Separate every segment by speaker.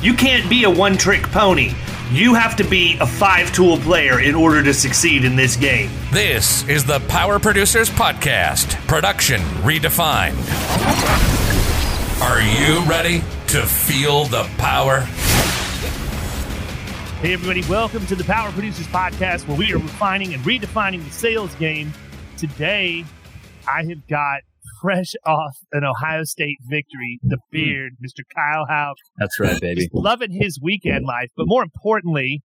Speaker 1: You can't be a one trick pony. You have to be a five tool player in order to succeed in this game.
Speaker 2: This is the Power Producers Podcast, production redefined. Are you ready to feel the power?
Speaker 3: Hey, everybody, welcome to the Power Producers Podcast, where we are refining and redefining the sales game. Today, I have got fresh off an Ohio State victory, the
Speaker 4: Hmm.
Speaker 3: beard, Mr. Kyle Hauk.
Speaker 4: That's right, baby.
Speaker 3: Loving his weekend life. But more importantly,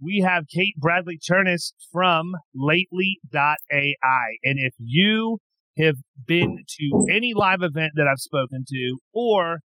Speaker 3: we have Kate Bradley Chernis from lately.ai. And if you have been to any live event that I've spoken to, or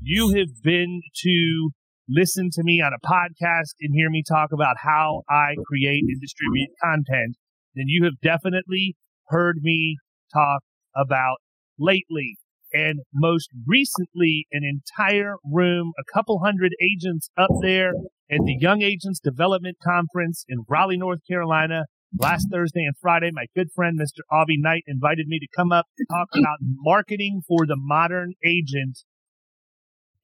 Speaker 3: you have been to listen to me on a podcast and hear me talk about how I create and distribute content, then you have definitely heard me talk about lately. And most recently, an entire room, a couple hundred agents up there at the Young Agents Development Conference in Raleigh, North Carolina. Last Thursday and Friday, my good friend Mr. Avi Knight invited me to come up and talk about marketing for the modern agent.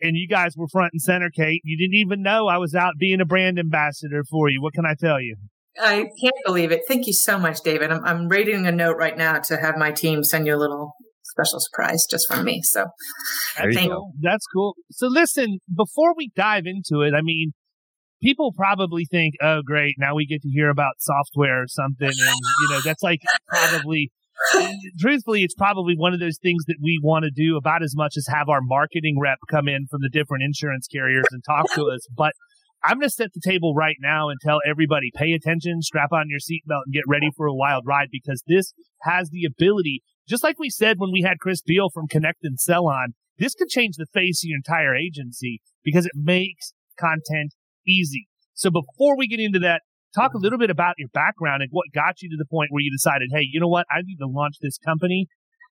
Speaker 3: And you guys were front and center, Kate. You didn't even know I was out being a brand ambassador for you. What can I tell you?
Speaker 5: I can't believe it. Thank you so much, David. I'm, I'm writing a note right now to have my team send you a little special surprise just from me. So.
Speaker 3: That's cool. So listen, before we dive into it, I mean, people probably think, "Oh, great, now we get to hear about software or something," and you know, that's like probably. Truthfully, it's probably one of those things that we want to do about as much as have our marketing rep come in from the different insurance carriers and talk to us. But I'm going to set the table right now and tell everybody pay attention, strap on your seatbelt, and get ready for a wild ride because this has the ability, just like we said when we had Chris Beall from ConnectAndSell on, this could change the face of your entire agency because it makes content easy. So before we get into that, talk a little bit about your background and what got you to the point where you decided, hey, you know what? I need to launch this company.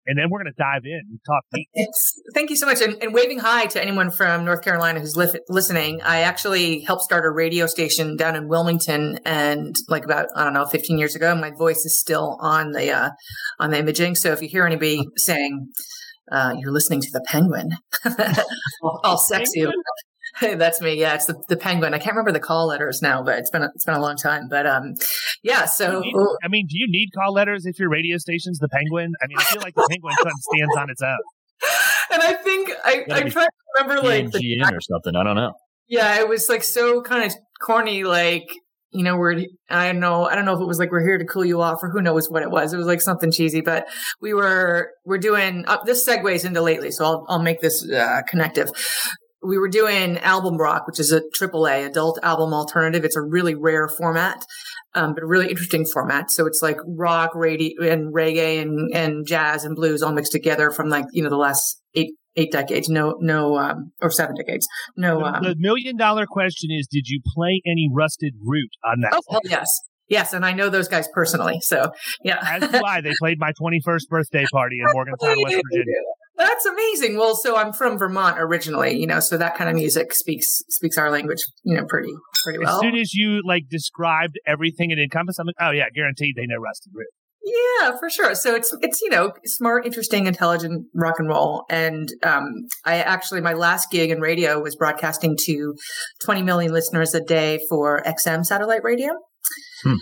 Speaker 3: And then we're going to dive in and talk. deep.
Speaker 5: it's, thank you so much. And, and waving hi to anyone from North Carolina who's li- listening. I actually helped start a radio station down in Wilmington, and like about I don't know, 15 years ago. My voice is still on the uh, on the imaging. So if you hear anybody saying uh, you're listening to the Penguin, I'll all, all sexy. That's me. Yeah, it's the, the penguin. I can't remember the call letters now, but it's been a, it's been a long time. But um, yeah. So
Speaker 3: need- I mean, do you need call letters if your radio station's the Penguin? I mean, I feel like the Penguin kind of stands on its own.
Speaker 5: and I think I I'm trying to remember like the
Speaker 4: PNGN or something. I don't know.
Speaker 5: Yeah, it was like so kind of corny, like you know, we're I don't know, I don't know if it was like we're here to cool you off or who knows what it was. It was like something cheesy, but we were we're doing uh, this segues into lately, so I'll I'll make this uh, connective. We were doing album rock, which is a AAA adult album alternative. It's a really rare format, um, but a really interesting format. So it's like rock, radio, and reggae, and and jazz and blues all mixed together from like you know the last eight eight decades. No, no, um, or seven decades. No,
Speaker 3: The,
Speaker 5: um,
Speaker 3: the million dollar question is Did you play any Rusted Root on that?
Speaker 5: Oh, hell yes. Yes. And I know those guys personally. So, yeah.
Speaker 3: As do I. They played my 21st birthday party in Morgantown, West Virginia.
Speaker 5: That's amazing. Well, so I'm from Vermont originally, you know, so that kind of music speaks speaks our language, you know, pretty pretty well.
Speaker 3: As soon as you like described everything it encompassed, I'm like, oh yeah, guaranteed they know Rusted Root.
Speaker 5: Yeah, for sure. So it's it's you know smart, interesting, intelligent rock and roll. And um, I actually my last gig in radio was broadcasting to 20 million listeners a day for XM satellite radio.
Speaker 4: Hmm.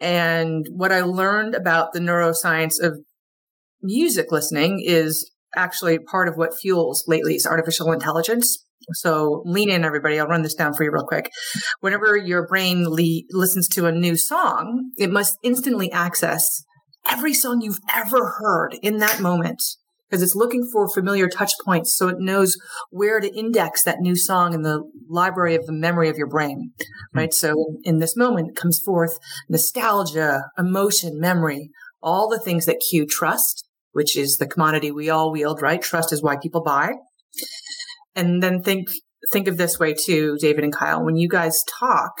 Speaker 5: And what I learned about the neuroscience of music listening is actually part of what fuels lately is artificial intelligence. So lean in, everybody. I'll run this down for you real quick. Whenever your brain le- listens to a new song, it must instantly access every song you've ever heard in that moment because it's looking for familiar touch points so it knows where to index that new song in the library of the memory of your brain hmm. right so in this moment comes forth nostalgia emotion memory all the things that cue trust which is the commodity we all wield right? Trust is why people buy. And then think think of this way too david and kyle. When you guys talk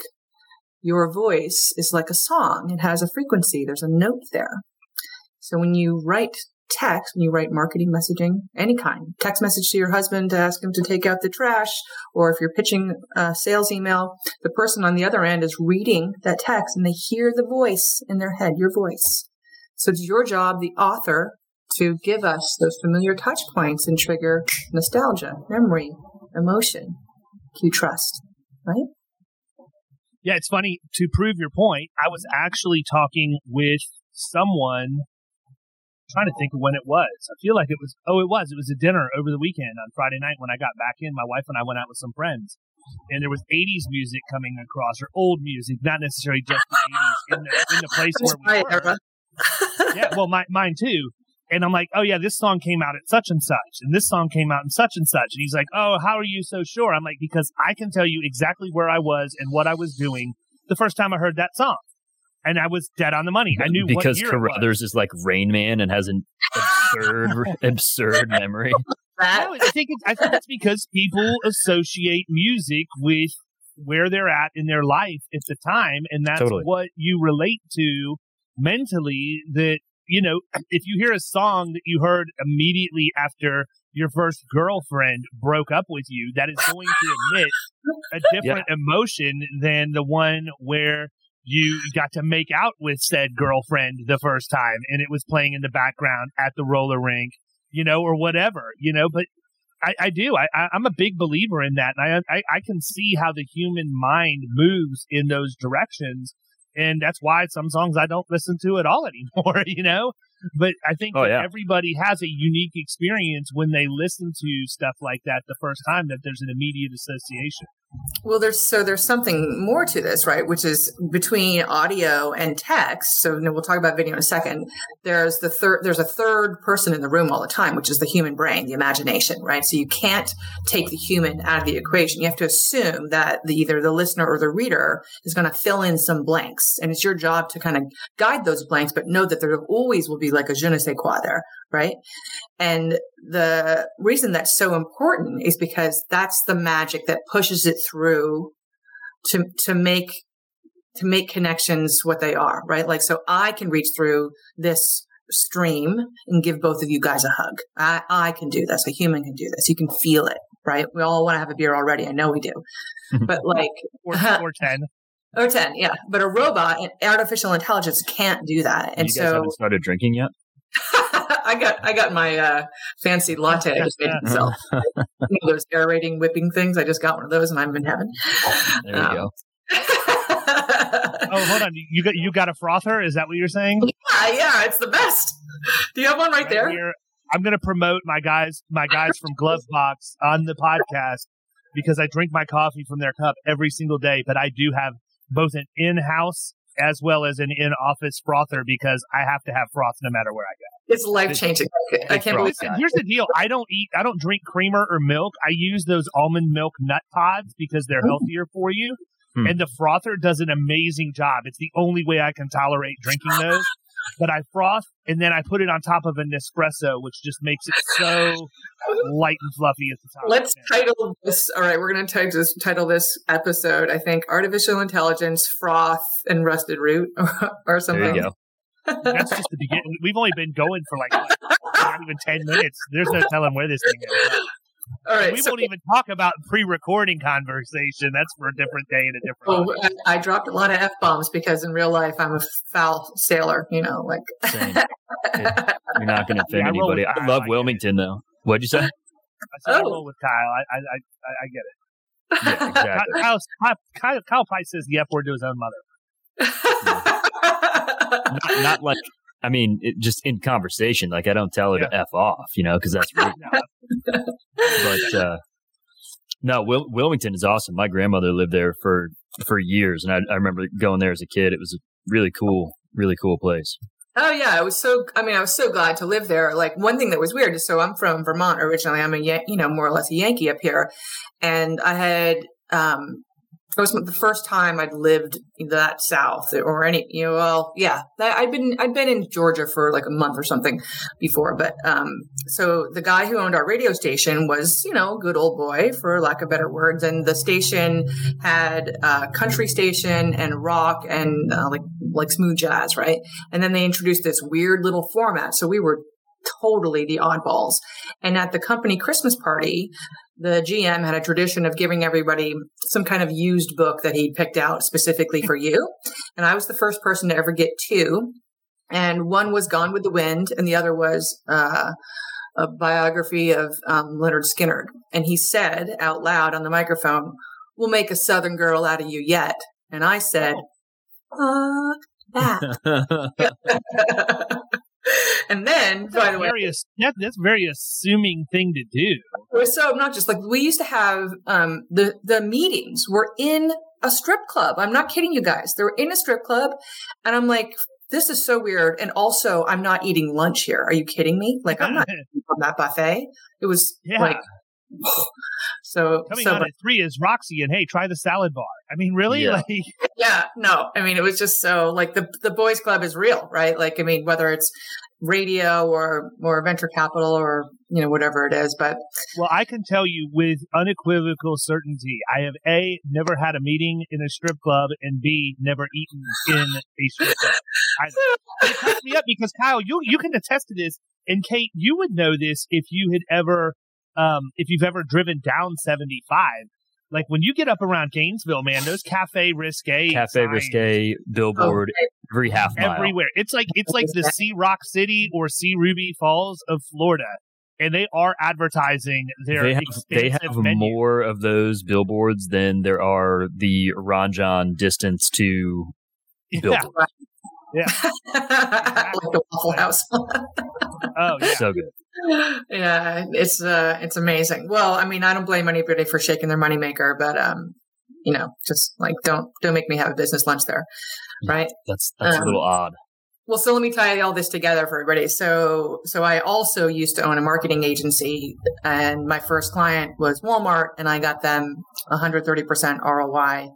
Speaker 5: your voice is like a song. It has a frequency. There's a note there. So when you write text, when you write marketing messaging, any kind, text message to your husband to ask him to take out the trash, or if you're pitching a sales email, the person on the other end is reading that text and they hear the voice in their head, your voice. So it's your job, the author, to give us those familiar touch points and trigger nostalgia, memory, emotion, cue trust, right?
Speaker 3: Yeah, it's funny to prove your point. I was actually talking with someone trying to think of when it was. I feel like it was, oh, it was. It was a dinner over the weekend on Friday night when I got back in. My wife and I went out with some friends. And there was 80s music coming across, or old music, not necessarily just the 80s, in the, in the place where we were.
Speaker 5: era.
Speaker 3: yeah, well, my, mine too. And I'm like, oh yeah, this song came out at such and such, and this song came out in such and such. And he's like, oh, how are you so sure? I'm like, because I can tell you exactly where I was and what I was doing the first time I heard that song, and I was dead on the money. I knew
Speaker 4: because
Speaker 3: what year it was.
Speaker 4: Carothers is like Rain Man and has an absurd, absurd memory.
Speaker 3: No, I think it's, I think that's because people associate music with where they're at in their life at the time, and that's
Speaker 4: Totally.
Speaker 3: what you relate to mentally. That you know, if you hear a song that you heard immediately after your first girlfriend broke up with you, that is going to emit a different emotion than the one where you got to make out with said girlfriend the first time and it was playing in the background at the roller rink, you know, or whatever, you know, but I, I do. I, I'm a big believer in that. And I, I, I can see how the human mind moves in those directions. And that's why some songs I don't listen to at all anymore, you know? But I think
Speaker 4: Oh,
Speaker 3: that
Speaker 4: yeah.
Speaker 3: everybody has a unique experience when they listen to stuff like that the first time that there's an immediate association.
Speaker 5: Well, there's so there's something more to this, right? Which is between audio and text. So we'll talk about video in a second. There's the third. There's a third person in the room all the time, which is the human brain, the imagination, right? So you can't take the human out of the equation. You have to assume that the, either the listener or the reader is going to fill in some blanks, and it's your job to kind of guide those blanks, but know that there always will be like a je ne sais quoi there, right? And the reason that's so important is because that's the magic that pushes it through to to make to make connections what they are, right? Like so I can reach through this stream and give both of you guys a hug. I, I can do this. A human can do this. You can feel it, right? We all want to have a beer already. I know we do. But like
Speaker 3: Or, or 10.
Speaker 5: or 10, yeah. But a robot and artificial intelligence can't do that. And
Speaker 4: you guys
Speaker 5: so
Speaker 4: haven't started drinking yet?
Speaker 5: I got I got my uh, fancy latte I just made myself. you know, those aerating whipping things. I just got one of those and I'm in heaven.
Speaker 4: There you
Speaker 5: Um,
Speaker 4: go.
Speaker 3: Oh, hold on. You got you got a frother? Is that what you're saying?
Speaker 5: yeah, yeah, it's the best. Do you have one right there?
Speaker 3: here. I'm going to promote my guys, my guys from Glovebox on the podcast because I drink my coffee from their cup every single day. But I do have both an in-house as well as an in-office frother because I have to have froth no matter where I go.
Speaker 5: It's life changing. I can't believe
Speaker 3: Listen, here's the deal: I don't eat, I don't drink creamer or milk. I use those almond milk nut pods because they're healthier for you.
Speaker 4: Hmm.
Speaker 3: And the frother does an amazing job. It's the only way I can tolerate drinking those. But I froth and then I put it on top of an Nespresso, which just makes it so light and fluffy at the top.
Speaker 5: Let's title this. All right, we're going to title this, title this episode. I think artificial intelligence, froth, and rusted root, or something.
Speaker 4: There
Speaker 5: something.
Speaker 4: you go.
Speaker 3: That's just the beginning. We've only been going for like what, not even ten minutes. There's no telling where this thing is.
Speaker 5: All right,
Speaker 3: we
Speaker 5: so-
Speaker 3: won't even talk about pre-recording conversation. That's for a different day and a different.
Speaker 5: Oh, I, I dropped a lot of f bombs because in real life I'm a foul sailor. You know, like
Speaker 4: Same. You're not going to offend
Speaker 3: Yeah, I
Speaker 4: anybody.
Speaker 3: with
Speaker 4: I love
Speaker 3: I get
Speaker 4: Wilmington, though. What'd you say?
Speaker 3: I said I
Speaker 5: Oh.
Speaker 3: roll with Kyle. I I, I, I get it.
Speaker 4: Yeah,
Speaker 3: Kyle,
Speaker 4: exactly.
Speaker 3: Kyle, Kyle, Kyle, Kyle probably says the F word to his own mother.
Speaker 4: not, not like I mean, it, just in conversation, like I don't tell her to f off, you know, because that's rude. but uh, no, Wil- Wilmington is awesome. My grandmother lived there for for years, and I, I remember going there as a kid. It was a really cool, really cool place.
Speaker 5: Oh yeah, I was so. I mean, I was so glad to live there. Like one thing that was weird is, so I'm from Vermont originally. I'm a you know more or less a Yankee up here, and I had um, it was the first time I'd lived that south or any, you know, well, yeah, I'd been, I'd been in Georgia for like a month or something before. But, um, so the guy who owned our radio station was, you know, good old boy for lack of better words. And the station had a country station and rock and uh, like, like smooth jazz, right? And then they introduced this weird little format. So we were totally the oddballs. And at the company Christmas party, the GM had a tradition of giving everybody some kind of used book that he picked out specifically for you. And I was the first person to ever get two. And one was Gone with the Wind, and the other was uh, a biography of um, Lynyrd Skynyrd. And he said out loud on the microphone, We'll make a Southern girl out of you yet. And I said, Fuck that. and then,
Speaker 3: that's
Speaker 5: by the way,
Speaker 3: very, that, that's a very assuming thing to do.
Speaker 5: Was so obnoxious. Like we used to have um, the the meetings were in a strip club. I'm not kidding you guys. They were in a strip club, and I'm like, this is so weird. And also, I'm not eating lunch here. Are you kidding me? Like I'm not on that buffet. It was yeah. like. So
Speaker 3: coming
Speaker 5: so,
Speaker 3: on at three is Roxy, and hey, try the salad bar. I mean, really?
Speaker 4: Yeah.
Speaker 3: Like,
Speaker 5: yeah, no. I mean, it was just so like the the boys club is real, right? Like, I mean, whether it's radio or or venture capital or you know whatever it is, but
Speaker 3: well, I can tell you with unequivocal certainty, I have a never had a meeting in a strip club, and b never eaten in a strip club. I, it cracks me up because Kyle, you you can attest to this, and Kate, you would know this if you had ever um, if you've ever driven down 75, like when you get up around Gainesville, man, those Cafe Risque,
Speaker 4: Cafe
Speaker 3: signs,
Speaker 4: Risque billboard
Speaker 5: Oh,
Speaker 4: every half mile.
Speaker 3: everywhere. It's like it's like the See Rock City or See Ruby Falls of Florida, and they are advertising their.
Speaker 4: They have, they have
Speaker 3: menu.
Speaker 4: more of those billboards than there are the Ranjan distance to
Speaker 3: Yeah.
Speaker 4: Billboard.
Speaker 5: like the Waffle House.
Speaker 3: Oh yeah.
Speaker 4: So good.
Speaker 5: yeah, it's uh, it's amazing. Well, I mean, I don't blame anybody for shaking their moneymaker, but um, you know, just like don't don't make me have a business lunch there, right?
Speaker 4: That's that's
Speaker 5: Um,
Speaker 4: a little odd.
Speaker 5: Well, so let me tie all this together for everybody. So, so I also used to own a marketing agency, and my first client was Walmart, and I got them 130% ROI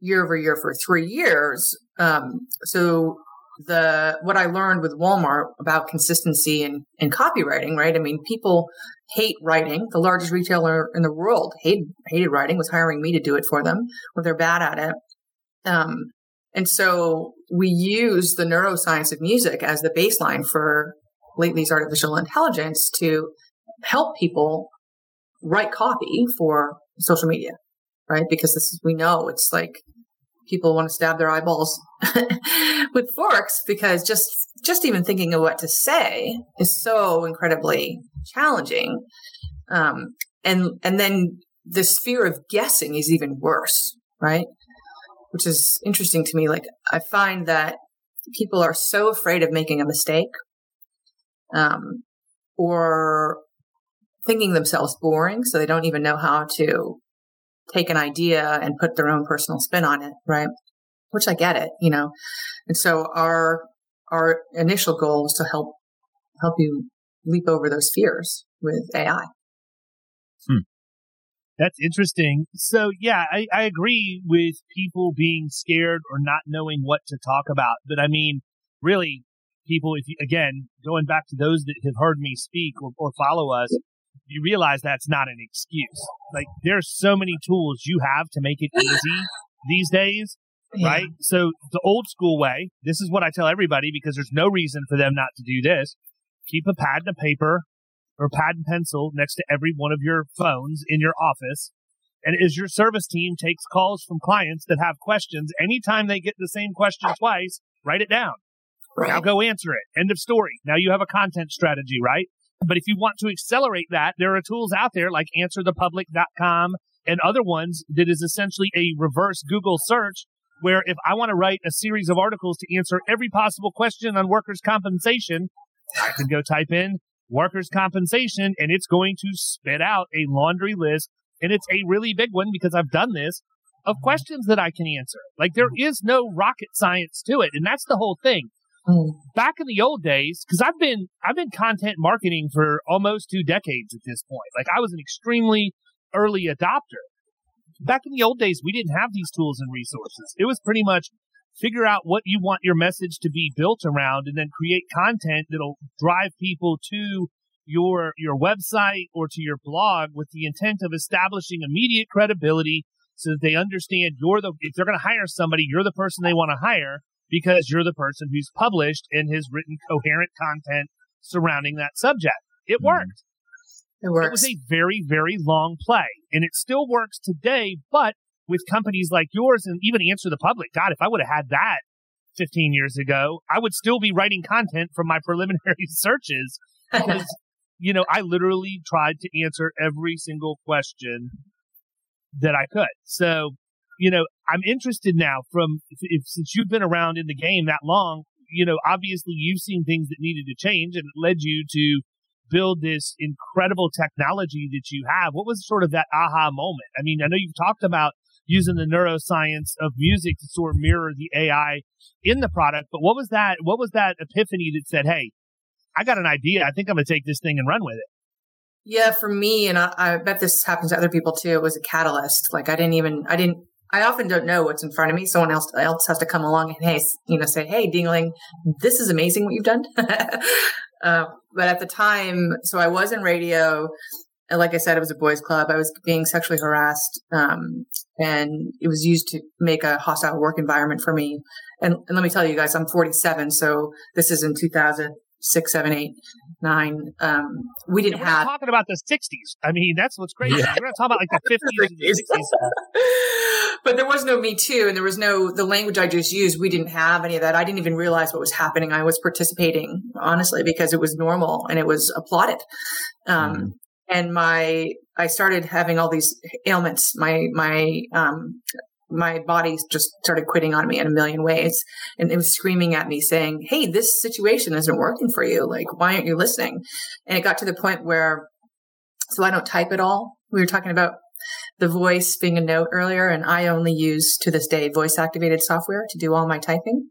Speaker 5: year over year for three years. Um, so the what I learned with Walmart about consistency and, and copywriting, right? I mean, people hate writing. The largest retailer in the world hate, hated writing, was hiring me to do it for them, or they're bad at it. Um, and so we use the neuroscience of music as the baseline for Lately's artificial intelligence to help people write copy for social media, right? Because this is, we know it's like people want to stab their eyeballs with forks because just, just even thinking of what to say is so incredibly challenging. Um, and, and then this fear of guessing is even worse, right? which is interesting to me. Like I find that people are so afraid of making a mistake, um, or thinking themselves boring, so they don't even know how to take an idea and put their own personal spin on it, right? Which I get it, you know. And so our our initial goal is to help help you leap over those fears with AI. Hmm.
Speaker 3: That's interesting. So yeah, I, I agree with people being scared or not knowing what to talk about. But I mean, really, people, if you, again, going back to those that have heard me speak or, or follow us, you realize that's not an excuse. Like there's so many tools you have to make it easy these days,
Speaker 5: Yeah.
Speaker 3: right? So the old school way, this is what I tell everybody because there's no reason for them not to do this. Keep a pad and a paper or pad and pencil next to every one of your phones in your office. And as your service team takes calls from clients that have questions, anytime they get the same question twice, write it down. Now go answer it. End of story. Now you have a content strategy, right? But if you want to accelerate that, there are tools out there like answerthepublic.com and other ones that is essentially a reverse Google search where if I want to write a series of articles to answer every possible question on workers' compensation, I can go type in workers' compensation and it's going to spit out a laundry list. And it's a really big one because I've done this of questions that I can answer. Like there is no rocket science to it. And that's the whole thing. Mm. Back in the old days, because I've been I've been content marketing for almost two decades at this point. Like I was an extremely early adopter. Back in the old days, we didn't have these tools and resources. It was pretty much figure out what you want your message to be built around and then create content that'll drive people to your your website or to your blog with the intent of establishing immediate credibility so that they understand you're the if they're going to hire somebody you're the person they want to hire because you're the person who's published and has written coherent content surrounding that subject it mm-hmm. worked
Speaker 5: it works.
Speaker 3: It was a very, very long play, and it still works today. But with companies like yours, and even Answer the Public, God, if I would have had that 15 years ago, I would still be writing content from my preliminary searches because, you know, I literally tried to answer every single question that I could. So, you know, I'm interested now from if, if since you've been around in the game that long, you know, obviously you've seen things that needed to change and it led you to build this incredible technology that you have. What was sort of that aha moment? I mean, I know you've talked about using the neuroscience of music to sort of mirror the AI in the product, but what was that? What was that epiphany that said, "Hey, I got an idea. I think I'm going to take this thing and run with it."
Speaker 5: Yeah, for me, and I, I bet this happens to other people too. It was a catalyst. Like I didn't even, I didn't I often don't know what's in front of me. Someone else else has to come along and hey, you know, say, "Hey, Dingaling, this is amazing what you've done." uh, but at the time, so I was in radio. Like I said, it was a boys' club. I was being sexually harassed, um, and it was used to make a hostile work environment for me. And, and let me tell you guys, I'm 47, so this is in 2000 six, seven, eight, nine. Um, we didn't
Speaker 3: yeah,
Speaker 5: have
Speaker 3: talking about the '60s. I mean, that's what's crazy. Yeah. We're not talking about like the '50s and the
Speaker 5: '60s. but there was no Me Too, and there was no the language I just used. We didn't have any of that. I didn't even realize what was happening. I was participating honestly because it was normal and it was applauded. Um, mm. And my I started having all these ailments. My my um, my body just started quitting on me in a million ways. And it was screaming at me saying, Hey, this situation isn't working for you. Like, why aren't you listening? And it got to the point where, so I don't type at all. We were talking about the voice being a note earlier, and I only use to this day voice activated software to do all my typing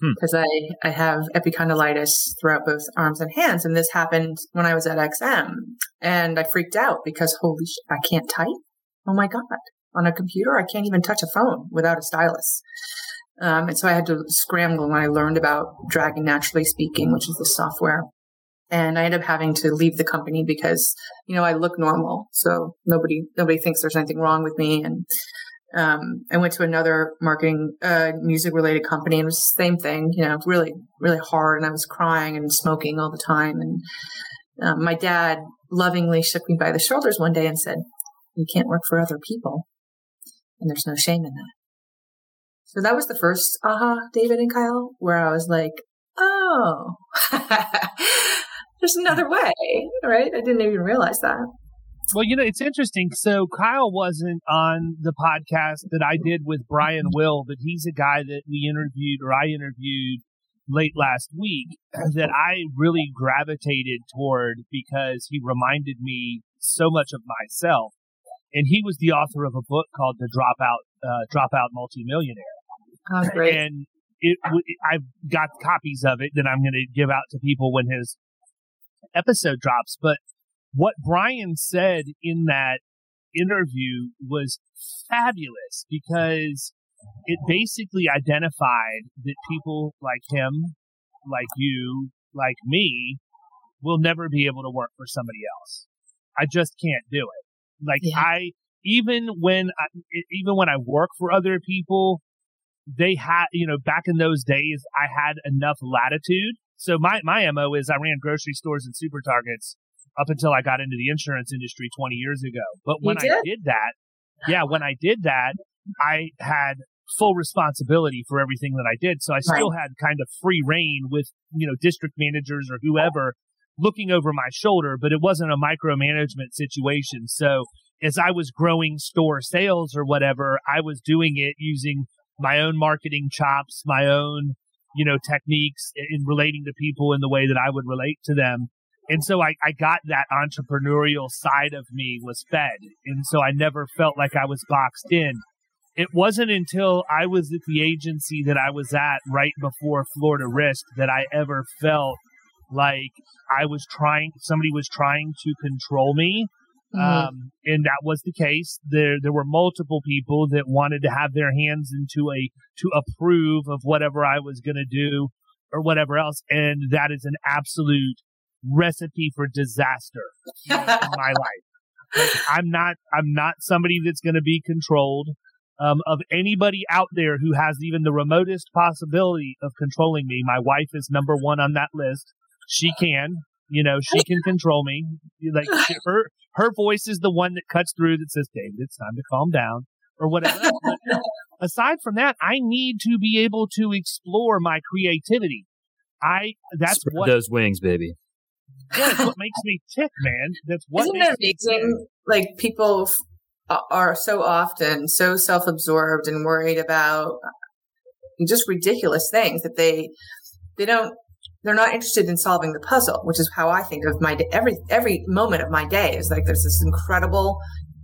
Speaker 5: because hmm. I, I have epicondylitis throughout both arms and hands. And this happened when I was at XM and I freaked out because holy sh- I can't type. Oh my God on a computer. I can't even touch a phone without a stylus. Um, and so I had to scramble when I learned about Dragon Naturally Speaking, which is the software. And I ended up having to leave the company because, you know, I look normal. So nobody, nobody thinks there's anything wrong with me. And, um, I went to another marketing, uh, music related company and it was the same thing, you know, really, really hard. And I was crying and smoking all the time. And, um, my dad lovingly shook me by the shoulders one day and said, you can't work for other people. And there's no shame in that. So that was the first aha, David and Kyle, where I was like, oh, there's another hmm. way, right? I didn't even realize that.
Speaker 3: Well, you know, it's interesting. So Kyle wasn't on the podcast that I did with Brian mm-hmm. Will, but he's a guy that we interviewed or I interviewed late last week mm-hmm. that I really gravitated toward because he reminded me so much of myself and he was the author of a book called The Dropout uh, Dropout Multimillionaire.
Speaker 5: Oh, great!
Speaker 3: And it, I've got copies of it that I'm going to give out to people when his episode drops. But what Brian said in that interview was fabulous because it basically identified that people like him, like you, like me, will never be able to work for somebody else. I just can't do it. Like yeah. I, even when I, even when I work for other people, they had, you know, back in those days, I had enough latitude. So my, my MO is I ran grocery stores and super targets up until I got into the insurance industry 20 years ago. But when did? I did that, yeah, when I did that, I had full responsibility for everything that I did. So I still right. had kind of free reign with, you know, district managers or oh. whoever looking over my shoulder, but it wasn't a micromanagement situation. So as I was growing store sales or whatever, I was doing it using my own marketing chops, my own, you know, techniques in relating to people in the way that I would relate to them. And so I, I got that entrepreneurial side of me was fed. And so I never felt like I was boxed in. It wasn't until I was at the agency that I was at right before Florida Risk that I ever felt like I was trying, somebody was trying to control me Mm-hmm. Um, and that was the case. There, there were multiple people that wanted to have their hands into a, to approve of whatever I was going to do or whatever else. And that is an absolute recipe for disaster in my life. Like, I'm not, I'm not somebody that's going to be controlled. Um, of anybody out there who has even the remotest possibility of controlling me. My wife is number one on that list. She can, you know, she can control me. Like her, her voice is the one that cuts through that says, David, it's time to calm down or whatever. aside from that, I need to be able to explore my creativity. I, that's
Speaker 4: Spread
Speaker 3: what
Speaker 4: those wings, baby.
Speaker 3: Yeah, that's what makes me tick, man. That's what
Speaker 5: Isn't that amazing? Like people f- are so often so self-absorbed and worried about just ridiculous things that they they don't they're not interested in solving the puzzle, which is how I think of my day. Every every moment of my day is like there's this incredible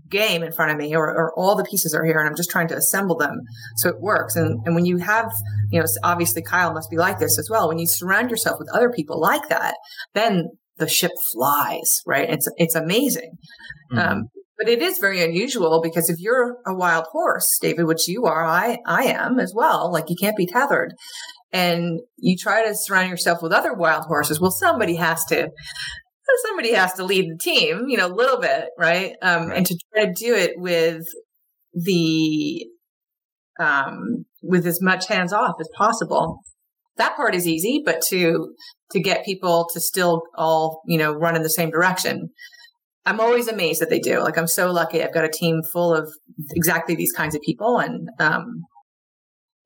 Speaker 5: game in front of me, or, or all the pieces are here, and I'm just trying to assemble them so it works. And and when you have, you know, obviously Kyle must be like this as well. When you surround yourself with other people like that, then the ship flies, right? It's it's amazing. Mm-hmm. Um, but it is very unusual because if you're a wild horse, David, which you are, I I am as well. Like you can't be tethered and you try to surround yourself with other wild horses, well, somebody has to somebody has to lead the team, you know, a little bit, right? Um, right. And to try to do it with the um, with as much hands off as possible. That part is easy, but to to get people to still all you know run in the same direction, I'm always amazed that they do. Like I'm so lucky. I've got a team full of exactly these kinds of people, and um,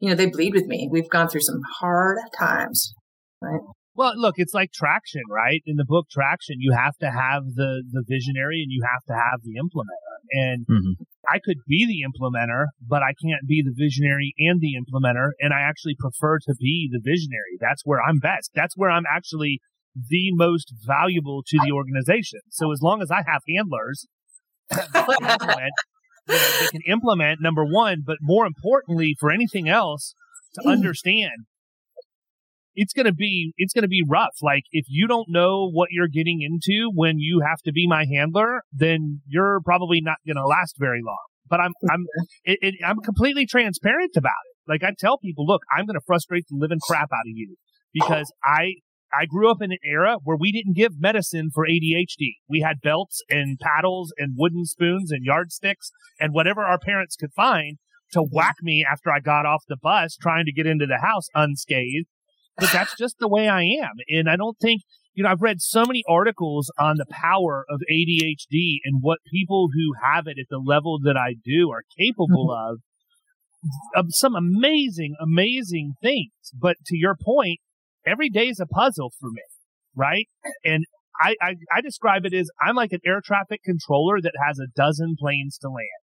Speaker 5: you know, they bleed with me. We've gone through some hard times, right?
Speaker 3: Well, look, it's like traction, right? In the book Traction, you have to have the the visionary and you have to have the implementer. And mm-hmm. I could be the implementer, but I can't be the visionary and the implementer. And I actually prefer to be the visionary. That's where I'm best. That's where I'm actually the most valuable to the organization. So as long as I have handlers, you they can implement number one, but more importantly, for anything else to mm. understand, it's gonna be it's gonna be rough. Like if you don't know what you're getting into when you have to be my handler, then you're probably not gonna last very long. But I'm I'm it, it, I'm completely transparent about it. Like I tell people, look, I'm gonna frustrate the living crap out of you because I I grew up in an era where we didn't give medicine for ADHD. We had belts and paddles and wooden spoons and yardsticks and whatever our parents could find to whack me after I got off the bus trying to get into the house unscathed. But that's just the way I am. And I don't think, you know, I've read so many articles on the power of ADHD and what people who have it at the level that I do are capable mm-hmm. of. Of some amazing, amazing things. But to your point, every day is a puzzle for me, right? And I, I, I describe it as I'm like an air traffic controller that has a dozen planes to land.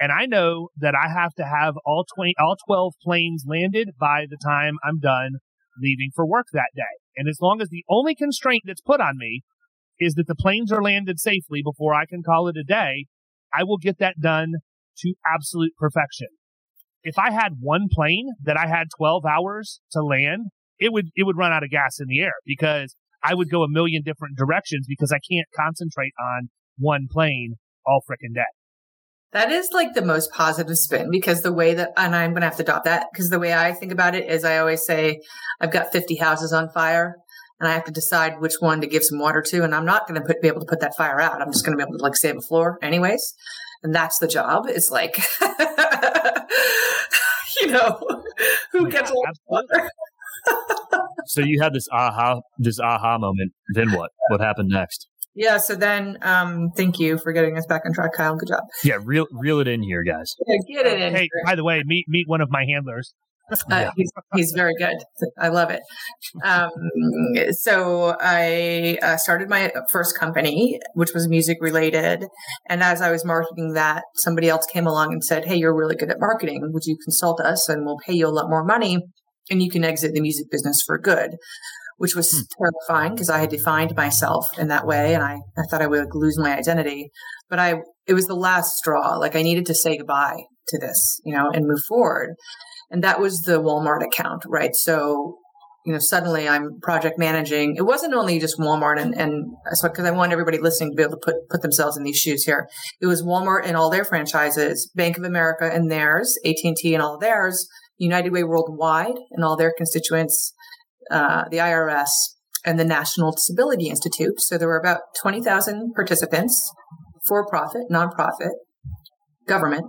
Speaker 3: And I know that I have to have all 20, all 12 planes landed by the time I'm done leaving for work that day. And as long as the only constraint that's put on me is that the planes are landed safely before I can call it a day, I will get that done to absolute perfection. If I had one plane that I had 12 hours to land, it would it would run out of gas in the air because I would go a million different directions because I can't concentrate on one plane all freaking day.
Speaker 5: That is like the most positive spin because the way that, and I'm going to have to adopt that because the way I think about it is I always say, I've got 50 houses on fire and I have to decide which one to give some water to. And I'm not going to be able to put that fire out. I'm just going to be able to like save a floor anyways. And that's the job is like, you know, who gets yeah, water?
Speaker 4: So you had this aha this aha moment. Then what? What happened next?
Speaker 5: Yeah, so then um thank you for getting us back on track, Kyle. Good job.
Speaker 4: Yeah, reel reel it in here, guys.
Speaker 5: Yeah, get it in.
Speaker 3: Hey, by the way, meet meet one of my handlers.
Speaker 5: Uh, yeah. he's, he's very good. I love it. Um, so I uh, started my first company, which was music related. And as I was marketing that, somebody else came along and said, Hey, you're really good at marketing. Would you consult us and we'll pay you a lot more money and you can exit the music business for good? Which was hmm. terrifying because I had defined myself in that way and I, I thought I would lose my identity. But I, it was the last straw. Like I needed to say goodbye to this, you know, and move forward. And that was the Walmart account, right? So, you know, suddenly I'm project managing. It wasn't only just Walmart and, and so because I want everybody listening to be able to put, put themselves in these shoes here. It was Walmart and all their franchises, Bank of America and theirs, AT&T and all theirs, United Way Worldwide and all their constituents, uh, the IRS and the National Disability Institute. So there were about 20,000 participants, for profit, nonprofit, government,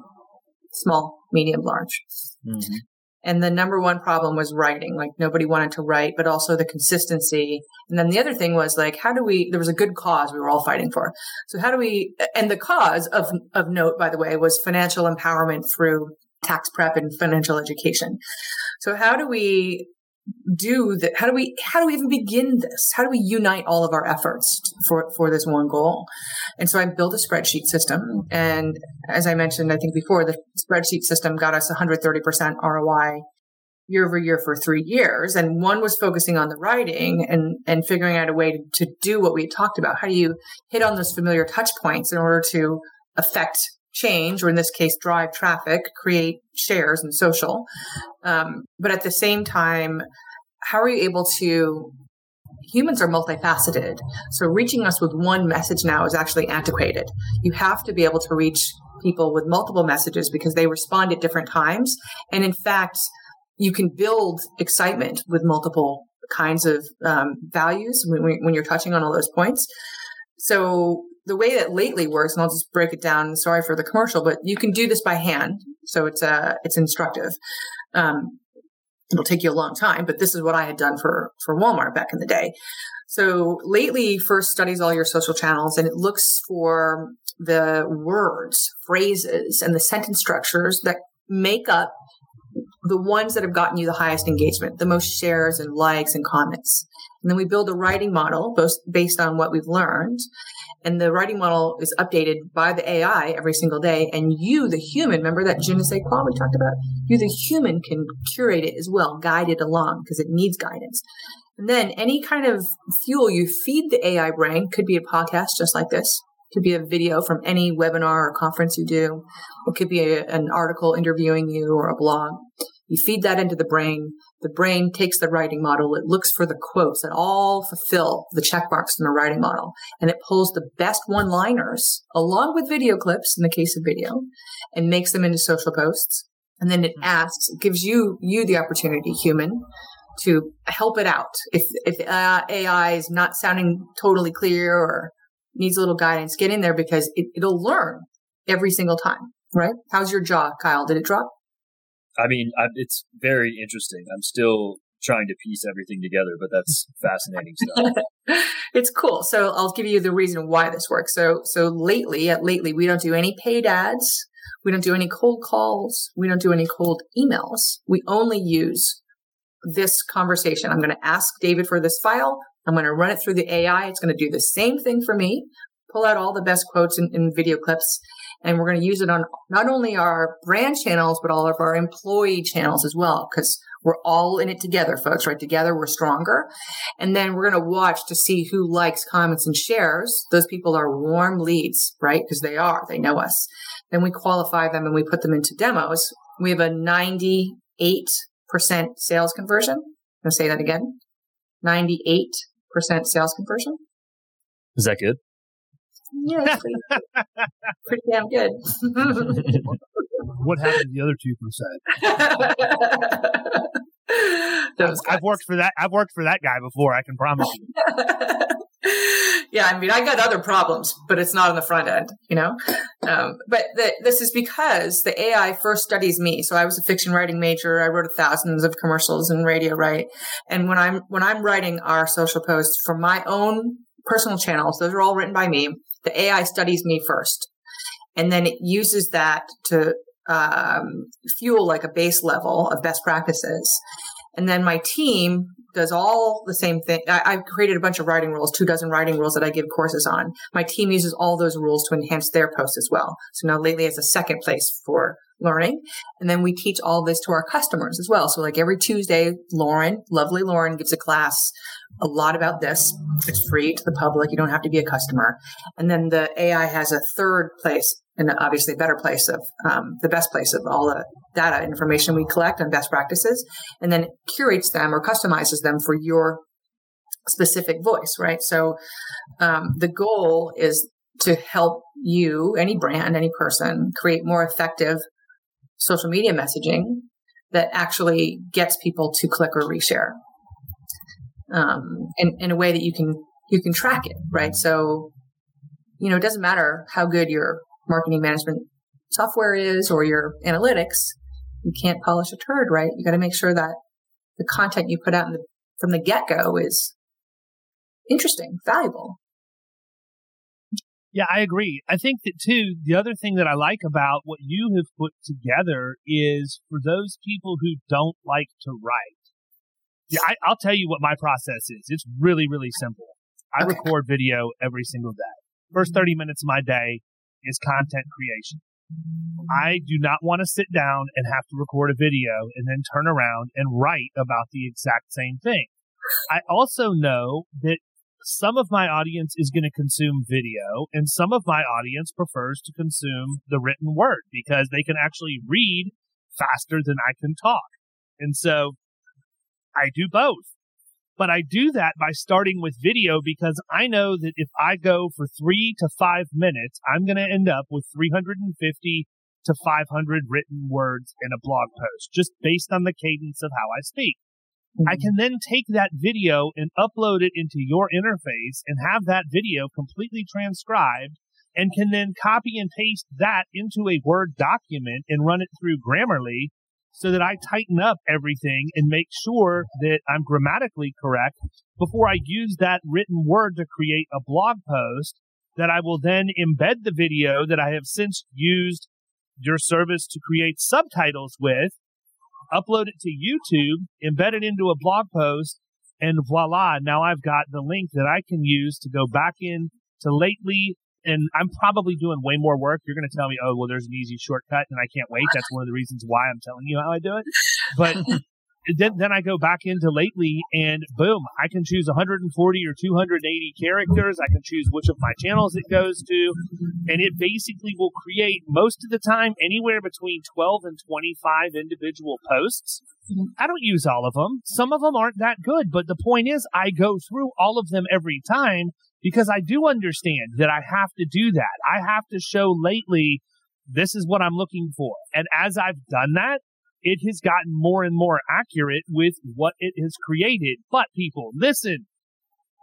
Speaker 5: small, medium, large. Mm-hmm. And the number one problem was writing. Like nobody wanted to write, but also the consistency. And then the other thing was like, how do we, there was a good cause we were all fighting for. So how do we, and the cause of, of note, by the way, was financial empowerment through tax prep and financial education. So how do we do that? How do we, how do we even begin this? How do we unite all of our efforts for, for this one goal? And so I built a spreadsheet system. And as I mentioned, I think before the spreadsheet system got us 130% ROI year over year for three years. And one was focusing on the writing and, and figuring out a way to, to do what we talked about. How do you hit on those familiar touch points in order to affect change, or in this case, drive traffic, create shares and social. Um, but at the same time, how are you able to? Humans are multifaceted. So reaching us with one message now is actually antiquated. You have to be able to reach people with multiple messages because they respond at different times. And in fact, you can build excitement with multiple kinds of um, values when, when you're touching on all those points. So the way that lately works, and I'll just break it down. Sorry for the commercial, but you can do this by hand, so it's uh it's instructive. Um, it'll take you a long time, but this is what I had done for for Walmart back in the day. So lately, first studies all your social channels, and it looks for the words, phrases, and the sentence structures that make up the ones that have gotten you the highest engagement, the most shares and likes and comments. And then we build a writing model based on what we've learned. And the writing model is updated by the AI every single day. And you, the human, remember that je ne quoi we talked about? You, the human, can curate it as well, guide it along because it needs guidance. And then any kind of fuel you feed the AI brain could be a podcast just like this. Could be a video from any webinar or conference you do. It could be a, an article interviewing you or a blog. You feed that into the brain. The brain takes the writing model. It looks for the quotes that all fulfill the check marks in the writing model. And it pulls the best one liners along with video clips in the case of video and makes them into social posts. And then it hmm. asks, it gives you, you the opportunity, human, to help it out. If, if uh, AI is not sounding totally clear or needs a little guidance, get in there because it, it'll learn every single time, right? How's your jaw, Kyle? Did it drop?
Speaker 4: I mean, I, it's very interesting. I'm still trying to piece everything together, but that's fascinating stuff.
Speaker 5: it's cool. So I'll give you the reason why this works. So, so lately, at lately, we don't do any paid ads. We don't do any cold calls. We don't do any cold emails. We only use this conversation. I'm going to ask David for this file. I'm going to run it through the AI. It's going to do the same thing for me, pull out all the best quotes and, and video clips, and we're going to use it on not only our brand channels, but all of our employee channels as well, because we're all in it together, folks, right? Together we're stronger. And then we're going to watch to see who likes, comments, and shares. Those people are warm leads, right? Because they are, they know us. Then we qualify them and we put them into demos. We have a 98% sales conversion. I'm going to say that again. 98% sales conversion.
Speaker 4: Is that good?
Speaker 5: Yeah, pretty, pretty damn good.
Speaker 3: what happened to the other two percent? I've worked for that. I've worked for that guy before. I can promise you.
Speaker 5: yeah, I mean, I got other problems, but it's not on the front end, you know. Um, but the, this is because the AI first studies me. So I was a fiction writing major. I wrote thousands of commercials and radio, right? And when I'm when I'm writing our social posts for my own personal channels, those are all written by me. The AI studies me first, and then it uses that to um, fuel like a base level of best practices. And then my team does all the same thing. I, I've created a bunch of writing rules, two dozen writing rules that I give courses on. My team uses all those rules to enhance their posts as well. So now lately it's a second place for learning. And then we teach all this to our customers as well. So like every Tuesday, Lauren, lovely Lauren gives a class a lot about this. It's free to the public. You don't have to be a customer. And then the AI has a third place and obviously better place of um, the best place of all the data information we collect and best practices and then curates them or customizes them for your specific voice right? So um, the goal is to help you any brand any person create more effective social media messaging that actually gets people to click or reshare um, in, in a way that you can you can track it right? So you know it doesn't matter how good your marketing management software is or your analytics you can't polish a turd right you got to make sure that the content you put out the, from the get-go is interesting valuable
Speaker 3: yeah, I agree. I think that too, the other thing that I like about what you have put together is for those people who don't like to write. Yeah, I, will tell you what my process is. It's really, really simple. I okay. record video every single day. First mm-hmm. 30 minutes of my day is content creation. I do not want to sit down and have to record a video and then turn around and write about the exact same thing. I also know that some of my audience is going to consume video and some of my audience prefers to consume the written word because they can actually read faster than I can talk. And so I do both. But I do that by starting with video because I know that if I go for three to five minutes, I'm going to end up with 350 to 500 written words in a blog post just based on the cadence of how I speak. I mm-hmm. can then take that video and upload it into your interface and have that video completely transcribed and can then copy and paste that into a Word document and run it through Grammarly so that I tighten up everything and make sure that I'm grammatically correct before I use that written word to create a blog post that I will then embed the video that I have since used your service to create subtitles with upload it to YouTube, embed it into a blog post, and voila, now I've got the link that I can use to go back in to lately. And I'm probably doing way more work. You're going to tell me, oh, well, there's an easy shortcut and I can't wait. That's one of the reasons why I'm telling you how I do it. But then, then I go back into lately and boom, I can choose 140 or 280 characters. I can choose which of my channels it goes to. And it basically will create most of the time anywhere between 12 and 25 individual posts. I don't use all of them. Some of them aren't that good, but the point is I go through all of them every time because I do understand that I have to do that. I have to show lately this is what I'm looking for. And as I've done that, it has gotten more and more accurate with what it has created. But people, listen,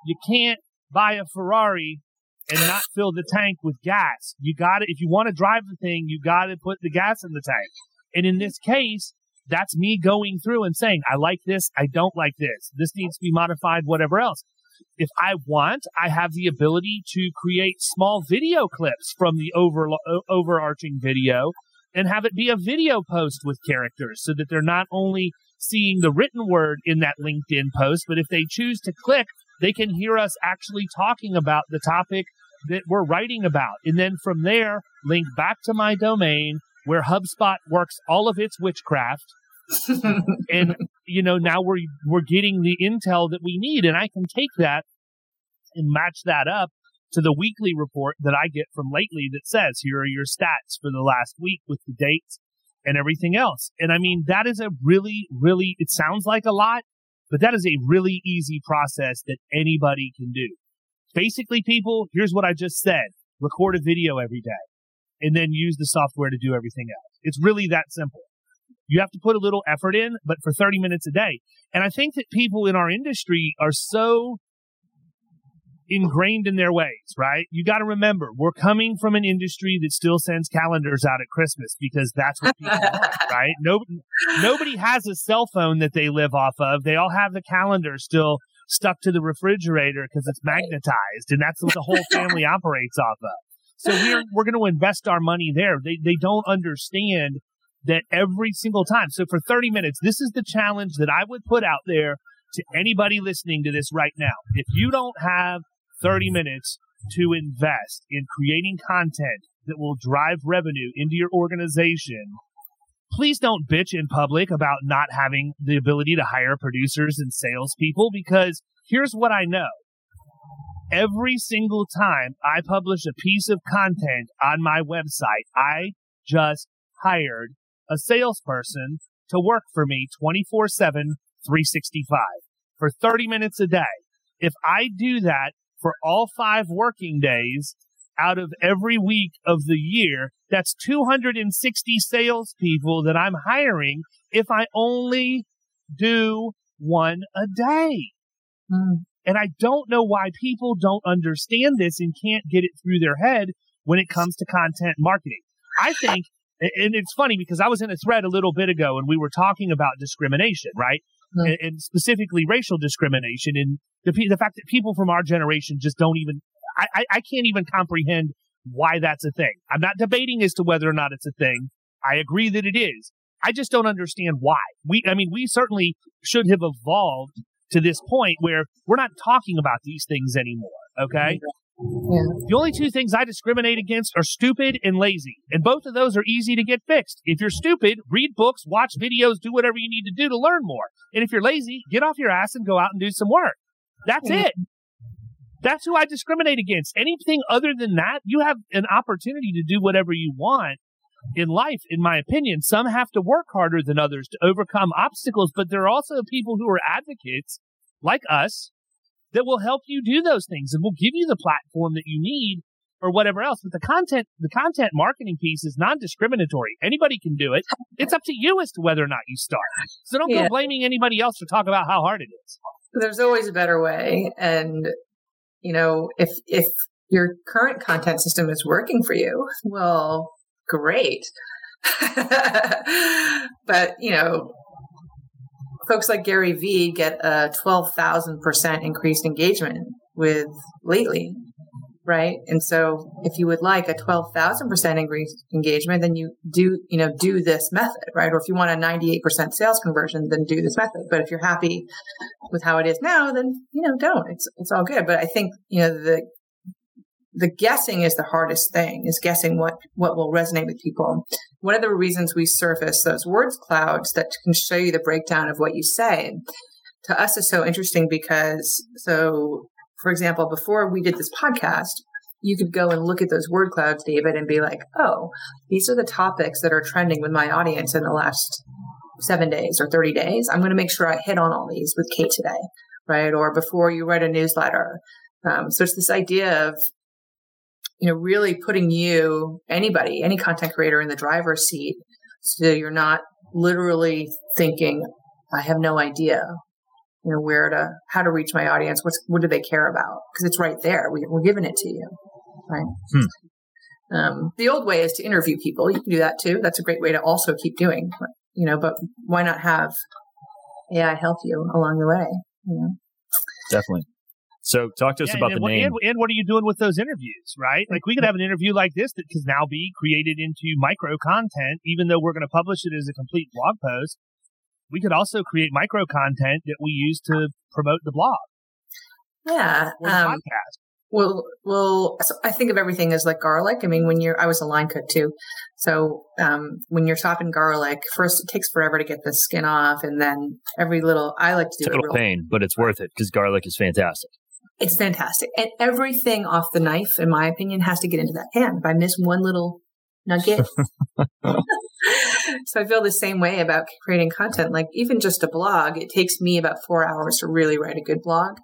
Speaker 3: you can't buy a Ferrari and not fill the tank with gas. You got to, if you want to drive the thing, you got to put the gas in the tank. And in this case, that's me going through and saying, I like this. I don't like this. This needs to be modified, whatever else. If I want, I have the ability to create small video clips from the over, overarching video and have it be a video post with characters so that they're not only seeing the written word in that LinkedIn post, but if they choose to click, they can hear us actually talking about the topic that we're writing about. And then from there, link back to my domain where HubSpot works all of its witchcraft. and you know now we're we're getting the intel that we need and I can take that and match that up to the weekly report that I get from lately that says here are your stats for the last week with the dates and everything else. And I mean, that is a really, really, it sounds like a lot, but that is a really easy process that anybody can do. Basically, people, here's what I just said record a video every day and then use the software to do everything else. It's really that simple. You have to put a little effort in, but for 30 minutes a day. And I think that people in our industry are so ingrained in their ways, right? You got to remember, we're coming from an industry that still sends calendars out at Christmas because that's what people want, right? Nobody, nobody has a cell phone that they live off of. They all have the calendar still stuck to the refrigerator because it's magnetized, and that's what the whole family operates off of. So we're we're going to invest our money there. They they don't understand that every single time. So for 30 minutes, this is the challenge that I would put out there to anybody listening to this right now. If you don't have 30 minutes to invest in creating content that will drive revenue into your organization, please don't bitch in public about not having the ability to hire producers and salespeople because here's what I know. Every single time I publish a piece of content on my website, I just hired a salesperson to work for me 24 7, 365 for 30 minutes a day. If I do that for all five working days out of every week of the year, that's 260 salespeople that I'm hiring if I only do one a day. Mm. And I don't know why people don't understand this and can't get it through their head when it comes to content marketing. I think, and it's funny because I was in a thread a little bit ago and we were talking about discrimination, right? Mm. And, and, specifically racial discrimination and the, the fact that people from our generation just don't even, I, I, I can't even comprehend why that's a thing. I'm not debating as to whether or not it's a thing. I agree that it is. I just don't understand why. We, I mean, we certainly should have evolved to this point where we're not talking about these things anymore. Okay. Yeah. The only two things I discriminate against are stupid and lazy. And both of those are easy to get fixed. If you're stupid, read books, watch videos, do whatever you need to do to learn more. And if you're lazy, get off your ass and go out and do some work. That's it. That's who I discriminate against. Anything other than that, you have an opportunity to do whatever you want in life, in my opinion. Some have to work harder than others to overcome obstacles, but there are also people who are advocates like us that will help you do those things and will give you the platform that you need or whatever else. But the content, the content marketing piece is non-discriminatory. Anybody can do it. It's up to you as to whether or not you start. So don't yeah. go blaming anybody else to talk about how hard it is.
Speaker 5: There's always a better way. And, you know, if, if your current content system is working for you, well, great. but, you know, folks like Gary Vee get a 12,000% increased engagement with lately, right? And so if you would like a 12,000% increased engagement, then you do, you know, do this method, right? Or if you want a 98% sales conversion, then do this method. But if you're happy with how it is now, then, you know, don't. It's, it's all good. But I think, you know, the, the guessing is the hardest thing is guessing what what will resonate with people. One of the reasons we surface those words clouds that can show you the breakdown of what you say to us is so interesting because so for example before we did this podcast you could go and look at those word clouds david and be like oh these are the topics that are trending with my audience in the last seven days or 30 days. I'm going to make sure i hit on all these with kate today right? Or before you write a newsletter. Um, so it's this idea of you know, really putting you, anybody, any content creator in the driver's seat. So you're not literally thinking, I have no idea, you know, where to, how to reach my audience. What's, what do they care about? Because it's right there. We, are giving it to you. Right. Hmm. Um, the old way is to interview people. You can do that too. That's a great way to also keep doing, you know, but why not have AI help you along the way? You know?
Speaker 4: Definitely. So talk to us yeah, about
Speaker 3: and,
Speaker 4: the name.
Speaker 3: And, and, what are you doing with those interviews, right? Like we could have an interview like this that can now be created into micro content, even though we're going to publish it as a complete blog post. We could also create micro content that we use to promote the blog.
Speaker 5: Yeah.
Speaker 3: Or the um, podcast.
Speaker 5: Well, well, so I think of everything as like garlic. I mean, when you're, I was a line cook too. So, um, when you're chopping garlic, first it takes forever to get the skin off. And then every little, I like to do
Speaker 4: Total pain, but it's worth it because garlic is fantastic.
Speaker 5: It's fantastic. And everything off the knife, in my opinion, has to get into that pan. If I miss one little nugget. so I feel the same way about creating content. Like even just a blog, it takes me about four hours to really write a good blog.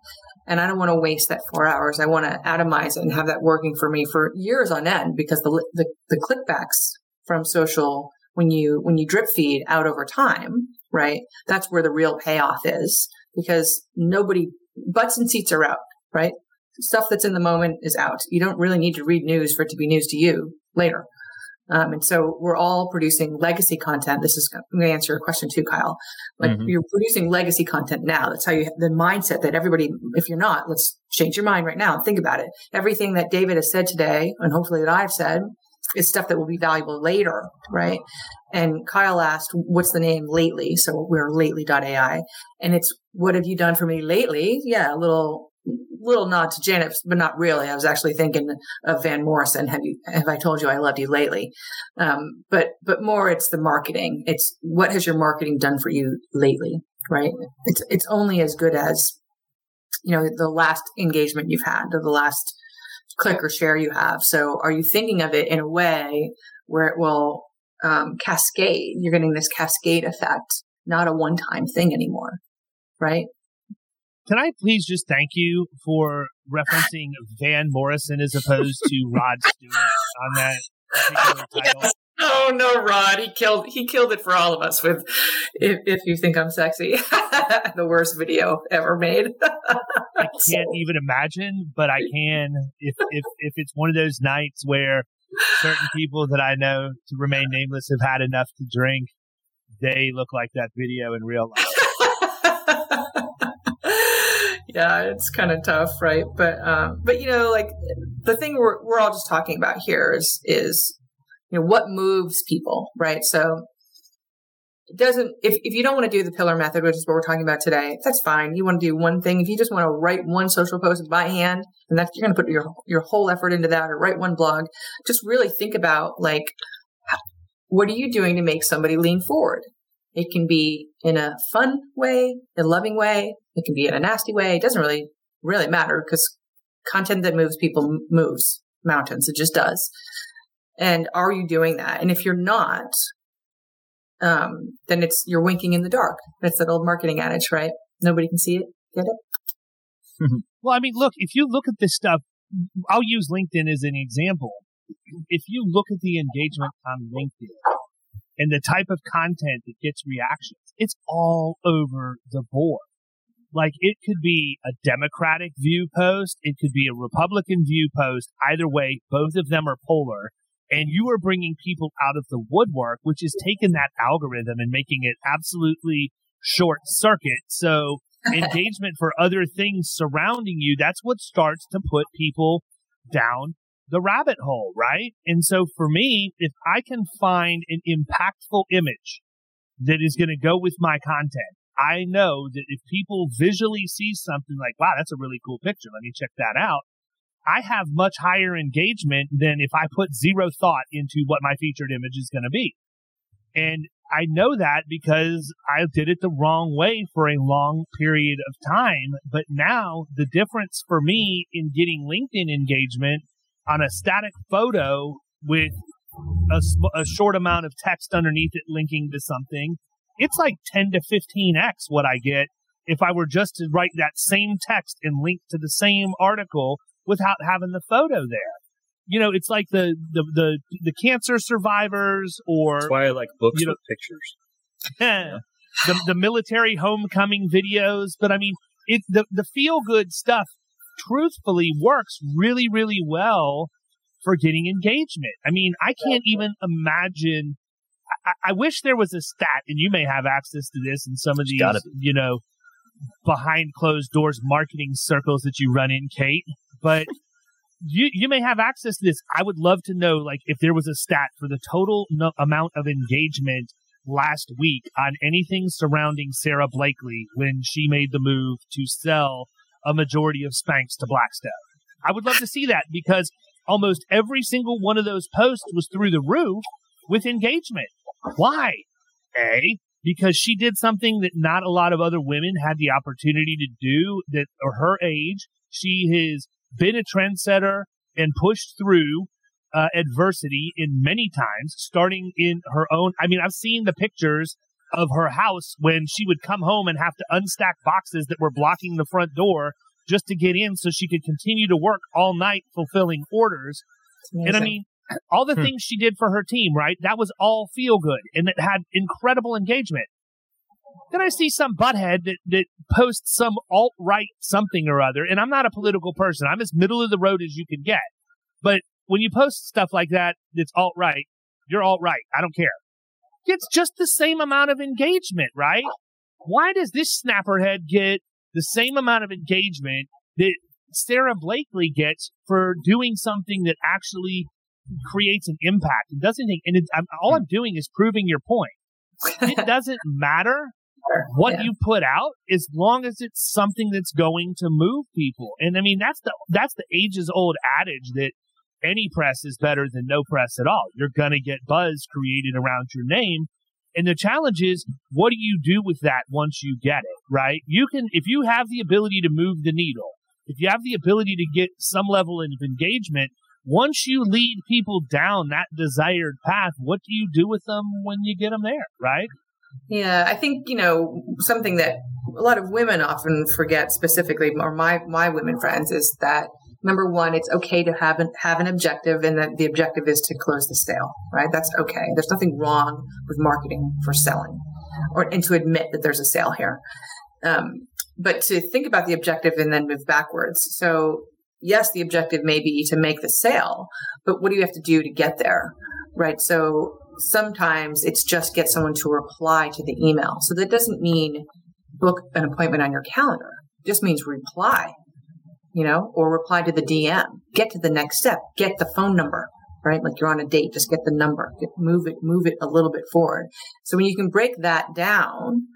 Speaker 5: And I don't want to waste that four hours. I want to atomize it and have that working for me for years on end because the, the, the clickbacks from social, when you, when you drip feed out over time, right? That's where the real payoff is because nobody, butts and seats are out right? Stuff that's in the moment is out. You don't really need to read news for it to be news to you later. Um, and so we're all producing legacy content. This is I'm going to answer your question too, Kyle. Like mm-hmm. you're producing legacy content now. That's how you have the mindset that everybody. If you're not, let's change your mind right now and think about it. Everything that David has said today, and hopefully that I've said, is stuff that will be valuable later, right? And Kyle asked, what's the name lately? So we're lately.ai. And it's, what have you done for me lately? Yeah, a little, little nod to Janet, but not really. I was actually thinking of Van Morrison. Have you, have I told you I loved you lately? Um, but, but more it's the marketing. It's what has your marketing done for you lately, right? It's, it's only as good as, you know, the last engagement you've had or the last click or share you have. So are you thinking of it in a way where it will um, cascade? You're getting this cascade effect, not a one time thing anymore, right?
Speaker 3: Can I please just thank you for referencing Van Morrison as opposed to Rod Stewart on that particular title?
Speaker 5: Oh no, Rod! He killed he killed it for all of us with "If, if you think I'm sexy," the worst video ever made.
Speaker 3: I can't even imagine, but I can if if if it's one of those nights where certain people that I know to remain nameless have had enough to drink, they look like that video in real life.
Speaker 5: Yeah, it's kind of tough, right? But um, but you know, like the thing we're we're all just talking about here is is you know what moves people, right? So it doesn't if, if you don't want to do the pillar method which is what we're talking about today that's fine you want to do one thing if you just want to write one social post by hand and that's you're going to put your your whole effort into that or write one blog just really think about like what are you doing to make somebody lean forward it can be in a fun way a loving way it can be in a nasty way it doesn't really really matter because content that moves people moves mountains it just does and are you doing that and if you're not um, then it's you're winking in the dark. That's that old marketing adage, right? Nobody can see it. Get it?
Speaker 3: well, I mean, look, if you look at this stuff, I'll use LinkedIn as an example. If you look at the engagement on LinkedIn and the type of content that gets reactions, it's all over the board. Like it could be a Democratic view post, it could be a Republican view post. Either way, both of them are polar and you are bringing people out of the woodwork, which is taking that algorithm and making it absolutely short circuit. So engagement for other things surrounding you, that's what starts to put people down the rabbit hole, right? And so for me, if I can find an impactful image that is going to go with my content, I know that if people visually see something like, wow, that's a really cool picture, let me check that out. I have much higher engagement than if I put zero thought into what my featured image is going to be. And I know that because I did it the wrong way for a long period of time. But now the difference for me in getting LinkedIn engagement on a static photo with a, a short amount of text underneath it linking to something, it's like 10 to 15x what I get if I were just to write that same text and link to the same article without having the photo there. You know, it's like the the the, the cancer survivors, or
Speaker 4: that's why I like books you know, with pictures.
Speaker 3: yeah. the the military homecoming videos, but I mean, it the the feel good stuff. Truthfully, works really really well for getting engagement. I mean, I can't even imagine. I, I, wish there was a stat, and you may have access to this in some of these, you know, behind closed doors marketing circles that you run in, Kate but you you may have access to this. I would love to know, like, if there was a stat for the total no- amount of engagement last week on anything surrounding Sara Blakely when she made the move to sell a majority of Spanx to Blackstone. I would love to see that because almost every single one of those posts was through the roof with engagement. Why? A, because she did something that not a lot of other women had the opportunity to do that or her age. She has been a trendsetter and pushed through uh, adversity in many times, starting in her own. I mean, I've seen the pictures of her house when she would come home and have to unstack boxes that were blocking the front door just to get in so she could continue to work all night fulfilling orders. And I mean, all the hmm. things she did for her team, right? That was all feel good and it had incredible engagement. Then I see some butthead that, that posts some alt right something or other, and I'm not a political person. I'm as middle of the road as you can get. But when you post stuff like that that's alt right, you're alt right. I don't care. It's just the same amount of engagement, right? Why does this snapperhead get the same amount of engagement that Sara Blakely gets for doing something that actually creates an impact. It doesn't think, and I'm, all I'm doing is proving your point. It doesn't matter what yeah. you put out as long as it's something that's going to move people. And I mean, that's the, that's the ages old adage that any press is better than no press at all. You're going to get buzz created around your name. And the challenge is, what do you do with that once you get it, right? You can, if you have the ability to move the needle, if you have the ability to get some level of engagement, once you lead people down that desired path, what do you do with them when you get them there, right?
Speaker 5: Yeah, I think you know something that a lot of women often forget specifically, or my my women friends, is that number one, it's okay to have an have an objective, and that the objective is to close the sale. Right? That's okay. There's nothing wrong with marketing for selling, or and to admit that there's a sale here. Um, but to think about the objective and then move backwards. So yes, the objective may be to make the sale, but what do you have to do to get there? Right. So sometimes it's just get someone to reply to the email. So that doesn't mean book an appointment on your calendar. It just means reply, you know, or reply to the DM. Get to the next step. Get the phone number, right? Like you're on a date, just get the number. Get, move it, move it a little bit forward. So when you can break that down,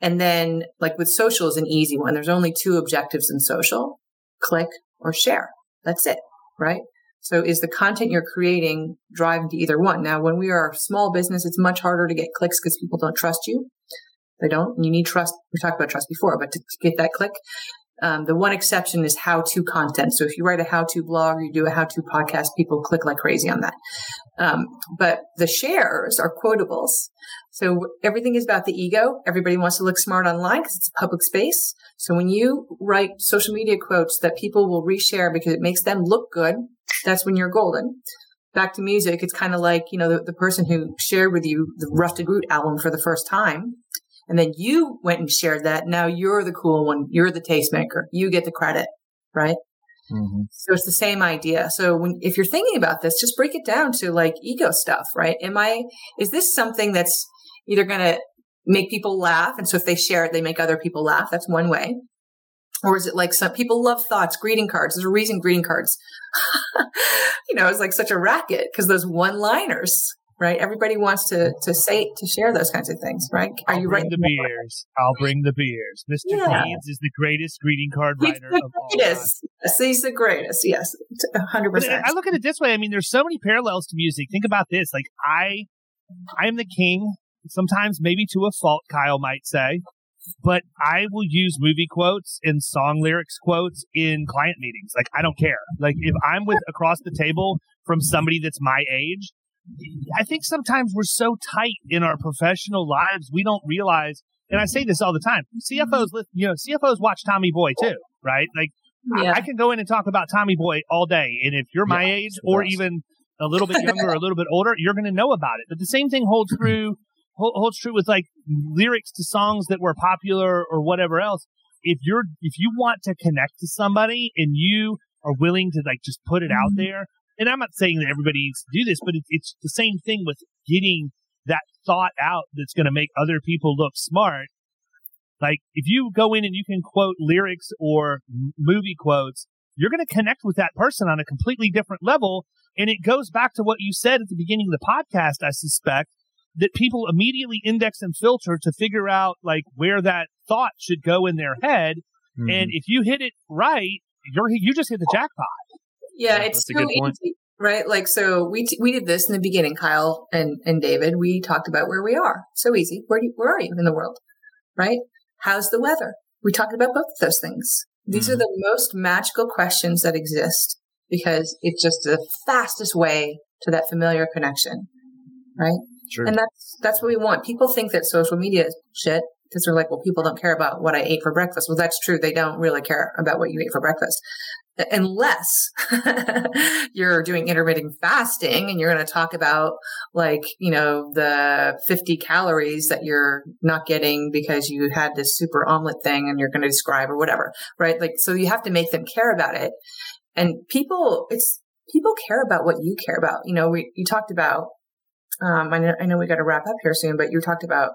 Speaker 5: and then like with social is an easy one. There's only two objectives in social: click or share. That's it, right? So is the content you're creating driving to either one? Now, when we are a small business, it's much harder to get clicks because people don't trust you. They don't. And you need trust. We talked about trust before, but to, to get that click, um, the one exception is how to content. So if you write a how to blog or you do a how to podcast, people click like crazy on that. Um, but the shares are quotables. So everything is about the ego. Everybody wants to look smart online because it's a public space. So when you write social media quotes that people will reshare because it makes them look good, that's when you're golden. Back to music, it's kind of like, you know, the, the person who shared with you the Rusted Root album for the first time. And then you went and shared that. Now you're the cool one. You're the tastemaker. You get the credit, right? Mm-hmm. So it's the same idea. So when, if you're thinking about this, just break it down to like ego stuff, right? Am I, is this something that's either going to make people laugh? And so if they share it, they make other people laugh. That's one way. Or is it like some people love thoughts, greeting cards? There's a reason greeting cards, you know, it's like such a racket because those one liners, right? Everybody wants to to say to share those kinds of things, right?
Speaker 3: Are I'll you bring the beers? I'll bring the beers. Mr. Yeah. is the greatest greeting card writer of all time.
Speaker 5: Yes, he's the greatest. Yes, hundred uh, percent.
Speaker 3: I look at it this way. I mean, there's so many parallels to music. Think about this. Like I, I am the king. Sometimes, maybe to a fault, Kyle might say but I will use movie quotes and song lyrics quotes in client meetings. Like I don't care. Like if I'm with across the table from somebody that's my age, I think sometimes we're so tight in our professional lives we don't realize. And I say this all the time. CFOs, you know, CFOs watch Tommy Boy too, right? Like yeah. I, can go in and talk about Tommy Boy all day, and if you're my yeah, age or even a little bit younger or a little bit older, you're going to know about it. But the same thing holds true holds true with like lyrics to songs that were popular or whatever else. If you're if you want to connect to somebody and you are willing to like just put it out mm-hmm. there, and I'm not saying that everybody needs to do this, but it, it's the same thing with getting that thought out that's going to make other people look smart. Like if you go in and you can quote lyrics or movie quotes, you're going to connect with that person on a completely different level. And it goes back to what you said at the beginning of the podcast, I suspect, that people immediately index and filter to figure out like where that thought should go in their head. Mm-hmm. And if you hit it right, you're you just hit the jackpot.
Speaker 5: Yeah, it's so easy, right? Like so, we t- we did this in the beginning, Kyle and and David. We talked about where we are. So easy. Where do you, where are you in the world? Right? How's the weather? We talked about both of those things. These mm-hmm. are the most magical questions that exist because it's just the fastest way to that familiar connection, right? Sure. And that's that's what we want. People think that social media is shit because they're like, well, people don't care about what I ate for breakfast. Well, that's true. They don't really care about what you ate for breakfast. Unless you're doing intermittent fasting and you're going to talk about like, you know, the 50 calories that you're not getting because you had this super omelet thing and you're going to describe or whatever, right? Like, so you have to make them care about it. And people, it's, people care about what you care about. You know, we, you talked about um, I know, I know we got to wrap up here soon, but you talked about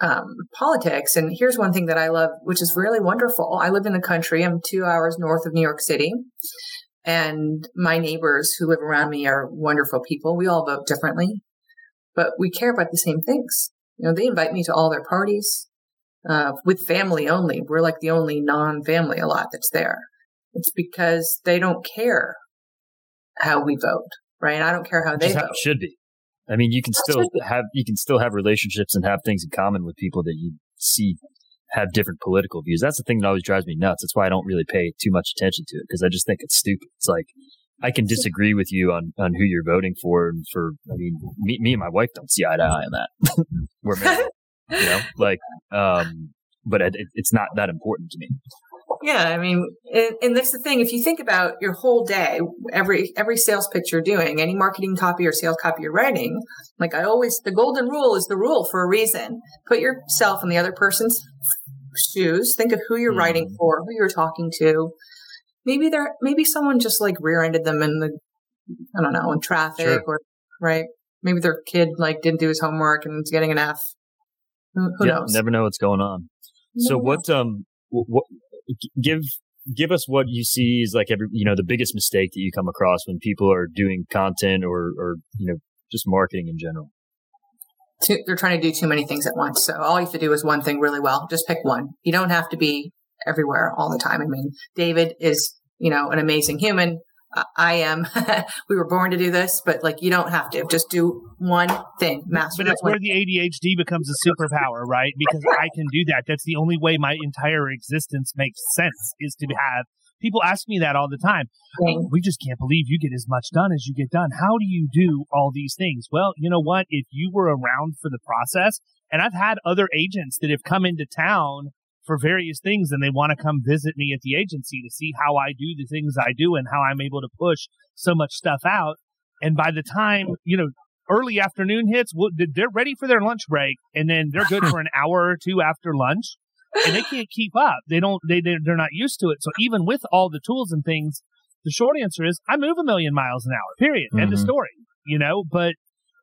Speaker 5: um, politics. And here's one thing that I love, which is really wonderful. I live in the country. I'm two hours north of New York City. And my neighbors who live around me are wonderful people. We all vote differently, but we care about the same things. You know, they invite me to all their parties uh, with family only. We're like the only non-family a lot that's there. It's because they don't care how we vote, right? I don't care how they vote.
Speaker 4: should be. I mean, you can still have you can still have relationships and have things in common with people that you see have different political views. That's the thing that always drives me nuts. That's why I don't really pay too much attention to it because I just think it's stupid. It's like I can disagree with you on, on who you're voting for and for I mean me, me and my wife don't see eye to eye on that. We're married, you know, like um but it, it's not that important to me.
Speaker 5: Yeah, I mean, and, and that's the thing. If you think about your whole day, every every sales pitch you're doing, any marketing copy or sales copy you're writing, like I always, the golden rule is the rule for a reason. Put yourself in the other person's shoes. Think of who you're mm-hmm. writing for, who you're talking to. Maybe they're maybe someone just like rear-ended them in the, I don't know, in traffic sure. or right. Maybe their kid like didn't do his homework and is getting an F. Who, who yeah, knows?
Speaker 4: Never know what's going on. So what um what give give us what you see is like every you know the biggest mistake that you come across when people are doing content or or you know just marketing in general.
Speaker 5: Too, they're trying to do too many things at once. So all you have to do is one thing really well. Just pick one. You don't have to be everywhere all the time. I mean david is you know an amazing human I am. we were born to do this, but like you don't have to. Just do one thing, master.
Speaker 3: But it's where the ADHD becomes a superpower, right? Because I can do that. That's the only way my entire existence makes sense is to have people ask me that all the time. We just can't believe you get as much done as you get done. How do you do all these things? Well, you know what? If you were around for the process, and I've had other agents that have come into town for various things and they want to come visit me at the agency to see how I do the things I do and how I'm able to push so much stuff out. And by the time, you know, early afternoon hits, they're ready for their lunch break and then they're good for an hour or two after lunch and they can't keep up. They don't, they, they're not used to it. So even with all the tools and things, the short answer is I move a million miles an hour, period. Mm-hmm. End of story, you know, but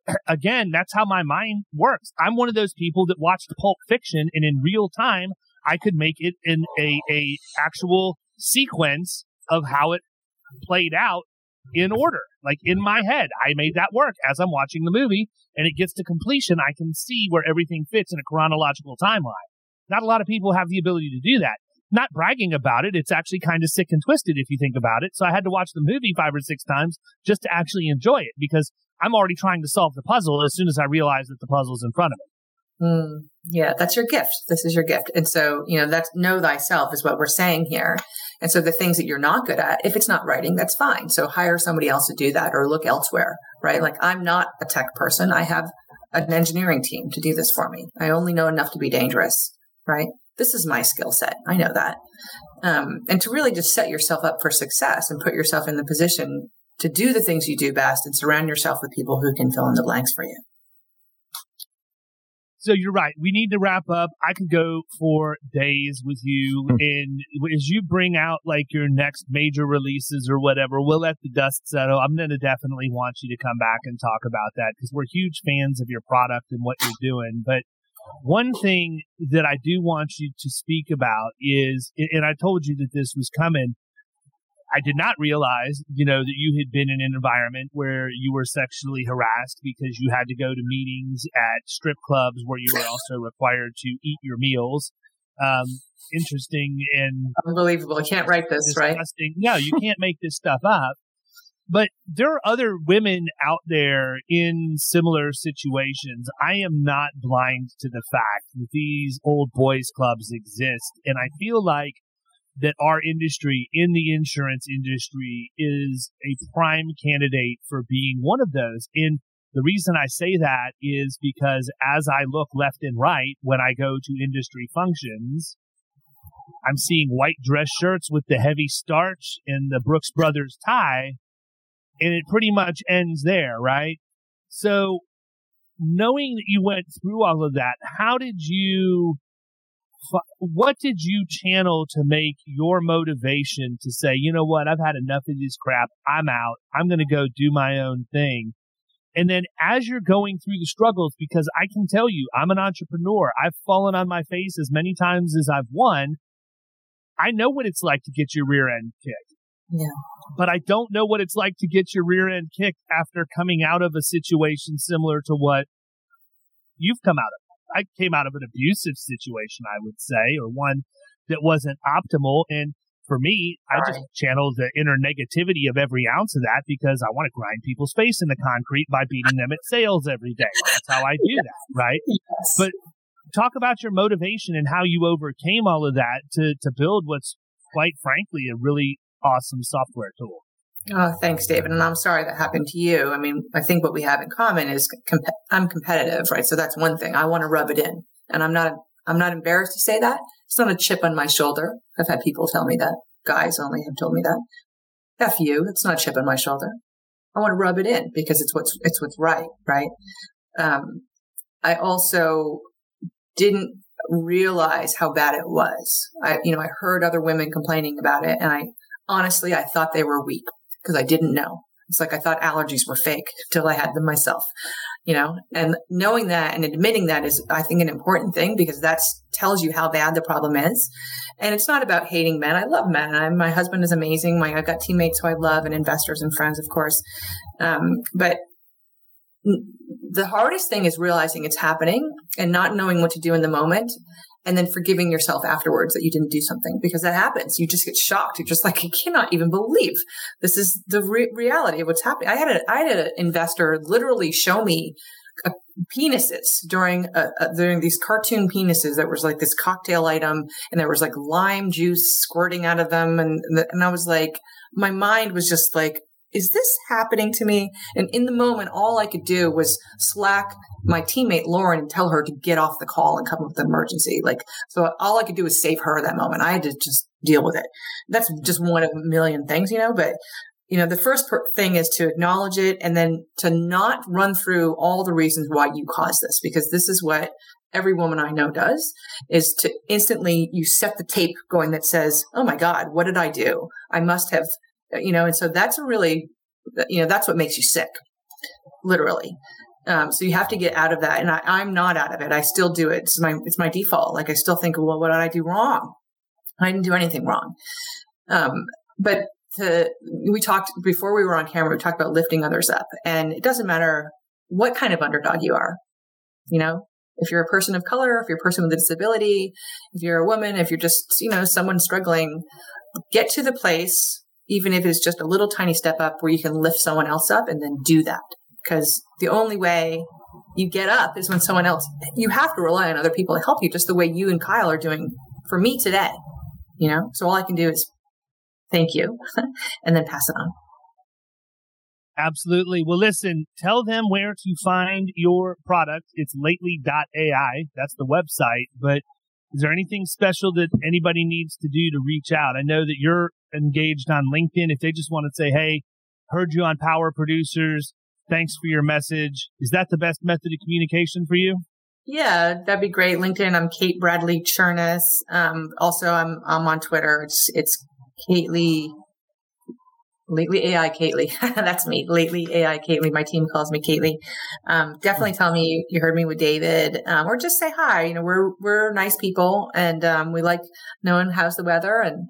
Speaker 3: again, that's how my mind works. I'm one of those people that watched Pulp Fiction and in real time, I could make it in a, a actual sequence of how it played out in order. Like in my head, I made that work as I'm watching the movie and it gets to completion. I can see where everything fits in a chronological timeline. Not a lot of people have the ability to do that. Not bragging about it. It's actually kind of sick and twisted if you think about it. So I had to watch the movie five or six times just to actually enjoy it because I'm already trying to solve the puzzle as soon as I realize that the puzzle's in front of me.
Speaker 5: Mm, yeah, that's your gift. This is your gift. And so, you know, that's know thyself is what we're saying here. And so the things that you're not good at, if it's not writing, that's fine. So hire somebody else to do that or look elsewhere, right? Like I'm not a tech person. I have an engineering team to do this for me. I only know enough to be dangerous, right? This is my skill set. I know that. Um, and to really just set yourself up for success and put yourself in the position to do the things you do best and surround yourself with people who can fill in the blanks for you.
Speaker 3: So you're right. We need to wrap up. I could go for days with you. Hmm. and as you bring out like your next major releases or whatever, we'll let the dust settle. I'm going to definitely want you to come back and talk about that because we're huge fans of your product and what you're doing. But one thing that I do want you to speak about is, and I told you that this was coming, I did not realize, you know, that you had been in an environment where you were sexually harassed because you had to go to meetings at strip clubs where you were also required to eat your meals. Um, interesting and
Speaker 5: unbelievable. I can't write this, right?
Speaker 3: No, you can't make this stuff up. But there are other women out there in similar situations. I am not blind to the fact that these old boys clubs exist. And I feel like that our industry in the insurance industry is a prime candidate for being one of those. And the reason I say that is because as I look left and right when I go to industry functions, I'm seeing white dress shirts with the heavy starch and the Brooks Brothers tie, and it pretty much ends there, right? So, knowing that you went through all of that, how did you what did you channel to make your motivation to say, you know what, I've had enough of this crap. I'm out. I'm going to go do my own thing. And then as you're going through the struggles, because I can tell you, I'm an entrepreneur. I've fallen on my face as many times as I've won. I know what it's like to get your rear end kicked.
Speaker 5: Yeah.
Speaker 3: But I don't know what it's like to get your rear end kicked after coming out of a situation similar to what you've come out of. I came out of an abusive situation, I would say, or one that wasn't optimal. And for me, I just channel the inner negativity of every ounce of that because I want to grind people's face in the concrete by beating them at sales every day. That's how I do yes. that, right?
Speaker 5: Yes.
Speaker 3: But talk about your motivation and how you overcame all of that to, to build what's quite frankly a really awesome software tool.
Speaker 5: Oh, thanks, David. And I'm sorry that happened to you. I mean, I think what we have in common is comp- I'm competitive, right? So that's one thing. I want to rub it in, and I'm not. I'm not embarrassed to say that. It's not a chip on my shoulder. I've had people tell me that. Guys only have told me that. F you. It's not a chip on my shoulder. I want to rub it in because it's what's it's what's right, right? Um, I also didn't realize how bad it was. I, you know, I heard other women complaining about it, and I honestly I thought they were weak because I didn't know. It's like I thought allergies were fake till I had them myself, you know, and knowing that and admitting that is, I think, an important thing because that tells you how bad the problem is. And it's not about hating men. I love men. I, my husband is amazing. My, I've got teammates who I love and investors and friends, of course. Um, but the hardest thing is realizing it's happening and not knowing what to do in the moment and then forgiving yourself afterwards that you didn't do something because that happens. You just get shocked. You're just like, I cannot even believe this is the re- reality of what's happening. I had a, I had an investor literally show me uh, penises during uh, uh, during these cartoon penises that was like this cocktail item and there was like lime juice squirting out of them and and I was like my mind was just like is this happening to me? And in the moment, all I could do was slack my teammate Lauren and tell her to get off the call and come up with an emergency. Like, so all I could do was save her that moment. I had to just deal with it. That's just one of a million things, you know, but you know, the first per- thing is to acknowledge it and then to not run through all the reasons why you caused this, because this is what every woman I know does is to instantly you set the tape going that says, Oh my God, what did I do? I must have you know, and so that's a really, you know, that's what makes you sick, literally. Um, so you have to get out of that. And I, am not out of it. I still do it. It's my, it's my default. Like I still think, well, what did I do wrong? I didn't do anything wrong. Um, but to, we talked before we were on camera, we talked about lifting others up and it doesn't matter what kind of underdog you are. You know, if you're a person of color, if you're a person with a disability, if you're a woman, if you're just, you know, someone struggling, get to the place even if it's just a little tiny step up where you can lift someone else up and then do that. Because the only way you get up is when someone else, you have to rely on other people to help you, just the way you and Kyle are doing for me today. You know, so all I can do is thank you and then pass it on.
Speaker 3: Absolutely. Well, listen, tell them where to find your product. It's lately.ai. That's the website. But is there anything special that anybody needs to do to reach out? I know that you're engaged on LinkedIn, if they just want to say, Hey, heard you on Power Producers. Thanks for your message. Is that the best method of communication for you?
Speaker 5: Yeah, that'd be great. LinkedIn, I'm Kate Bradley Chernis. Um, also, I'm I'm on Twitter. It's it's Kate Lee Lately AI Kately. That's me. Lately AI Kately. My team calls me Kately. Um, definitely tell me you heard me with David, um, or just say hi. You know, we're we're nice people, and um, we like knowing how's the weather and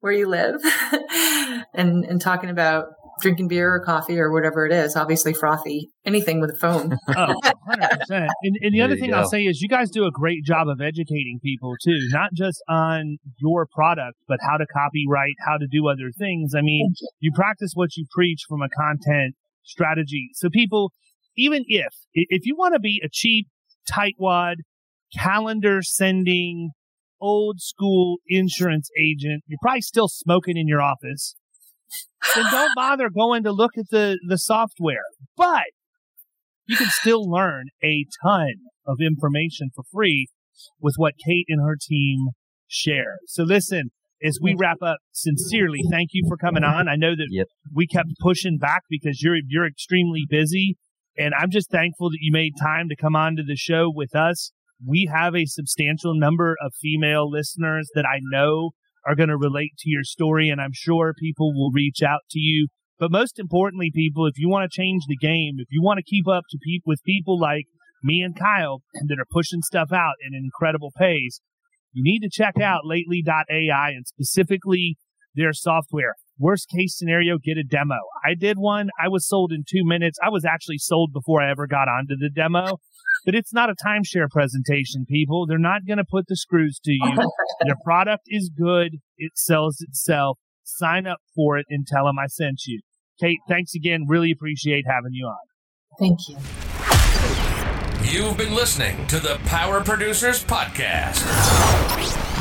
Speaker 5: where you live, and and talking about drinking beer or coffee or whatever it is, obviously frothy, anything with a phone.
Speaker 3: oh, 100%. And, and the other thing go. I'll say is you guys do a great job of educating people too, not just on your product, but how to copyright, how to do other things. I mean, you. you practice what you preach from a content strategy. So people, even if, if you want to be a cheap, tightwad, calendar sending, old school insurance agent, you're probably still smoking in your office then don't bother going to look at the, the software. But you can still learn a ton of information for free with what Kate and her team share. So listen, as we wrap up, sincerely, thank you for coming on. I know that yep. we kept pushing back because you're you're extremely busy, and I'm just thankful that you made time to come on to the show with us. We have a substantial number of female listeners that I know are going to relate to your story. And I'm sure people will reach out to you. But most importantly, people, if you want to change the game, if you want to keep up to pe- with people like me and Kyle that are pushing stuff out an incredible pace, you need to check out lately.ai and specifically their software. Worst case scenario, get a demo. I did one. I was sold in two minutes. I was actually sold before I ever got onto the demo. But it's not a timeshare presentation, people. They're not going to put the screws to you. Their product is good. It sells itself. Sign up for it and tell them I sent you. Kate, thanks again. Really appreciate having you on.
Speaker 5: Thank you.
Speaker 2: You've been listening to the Power Producers Podcast.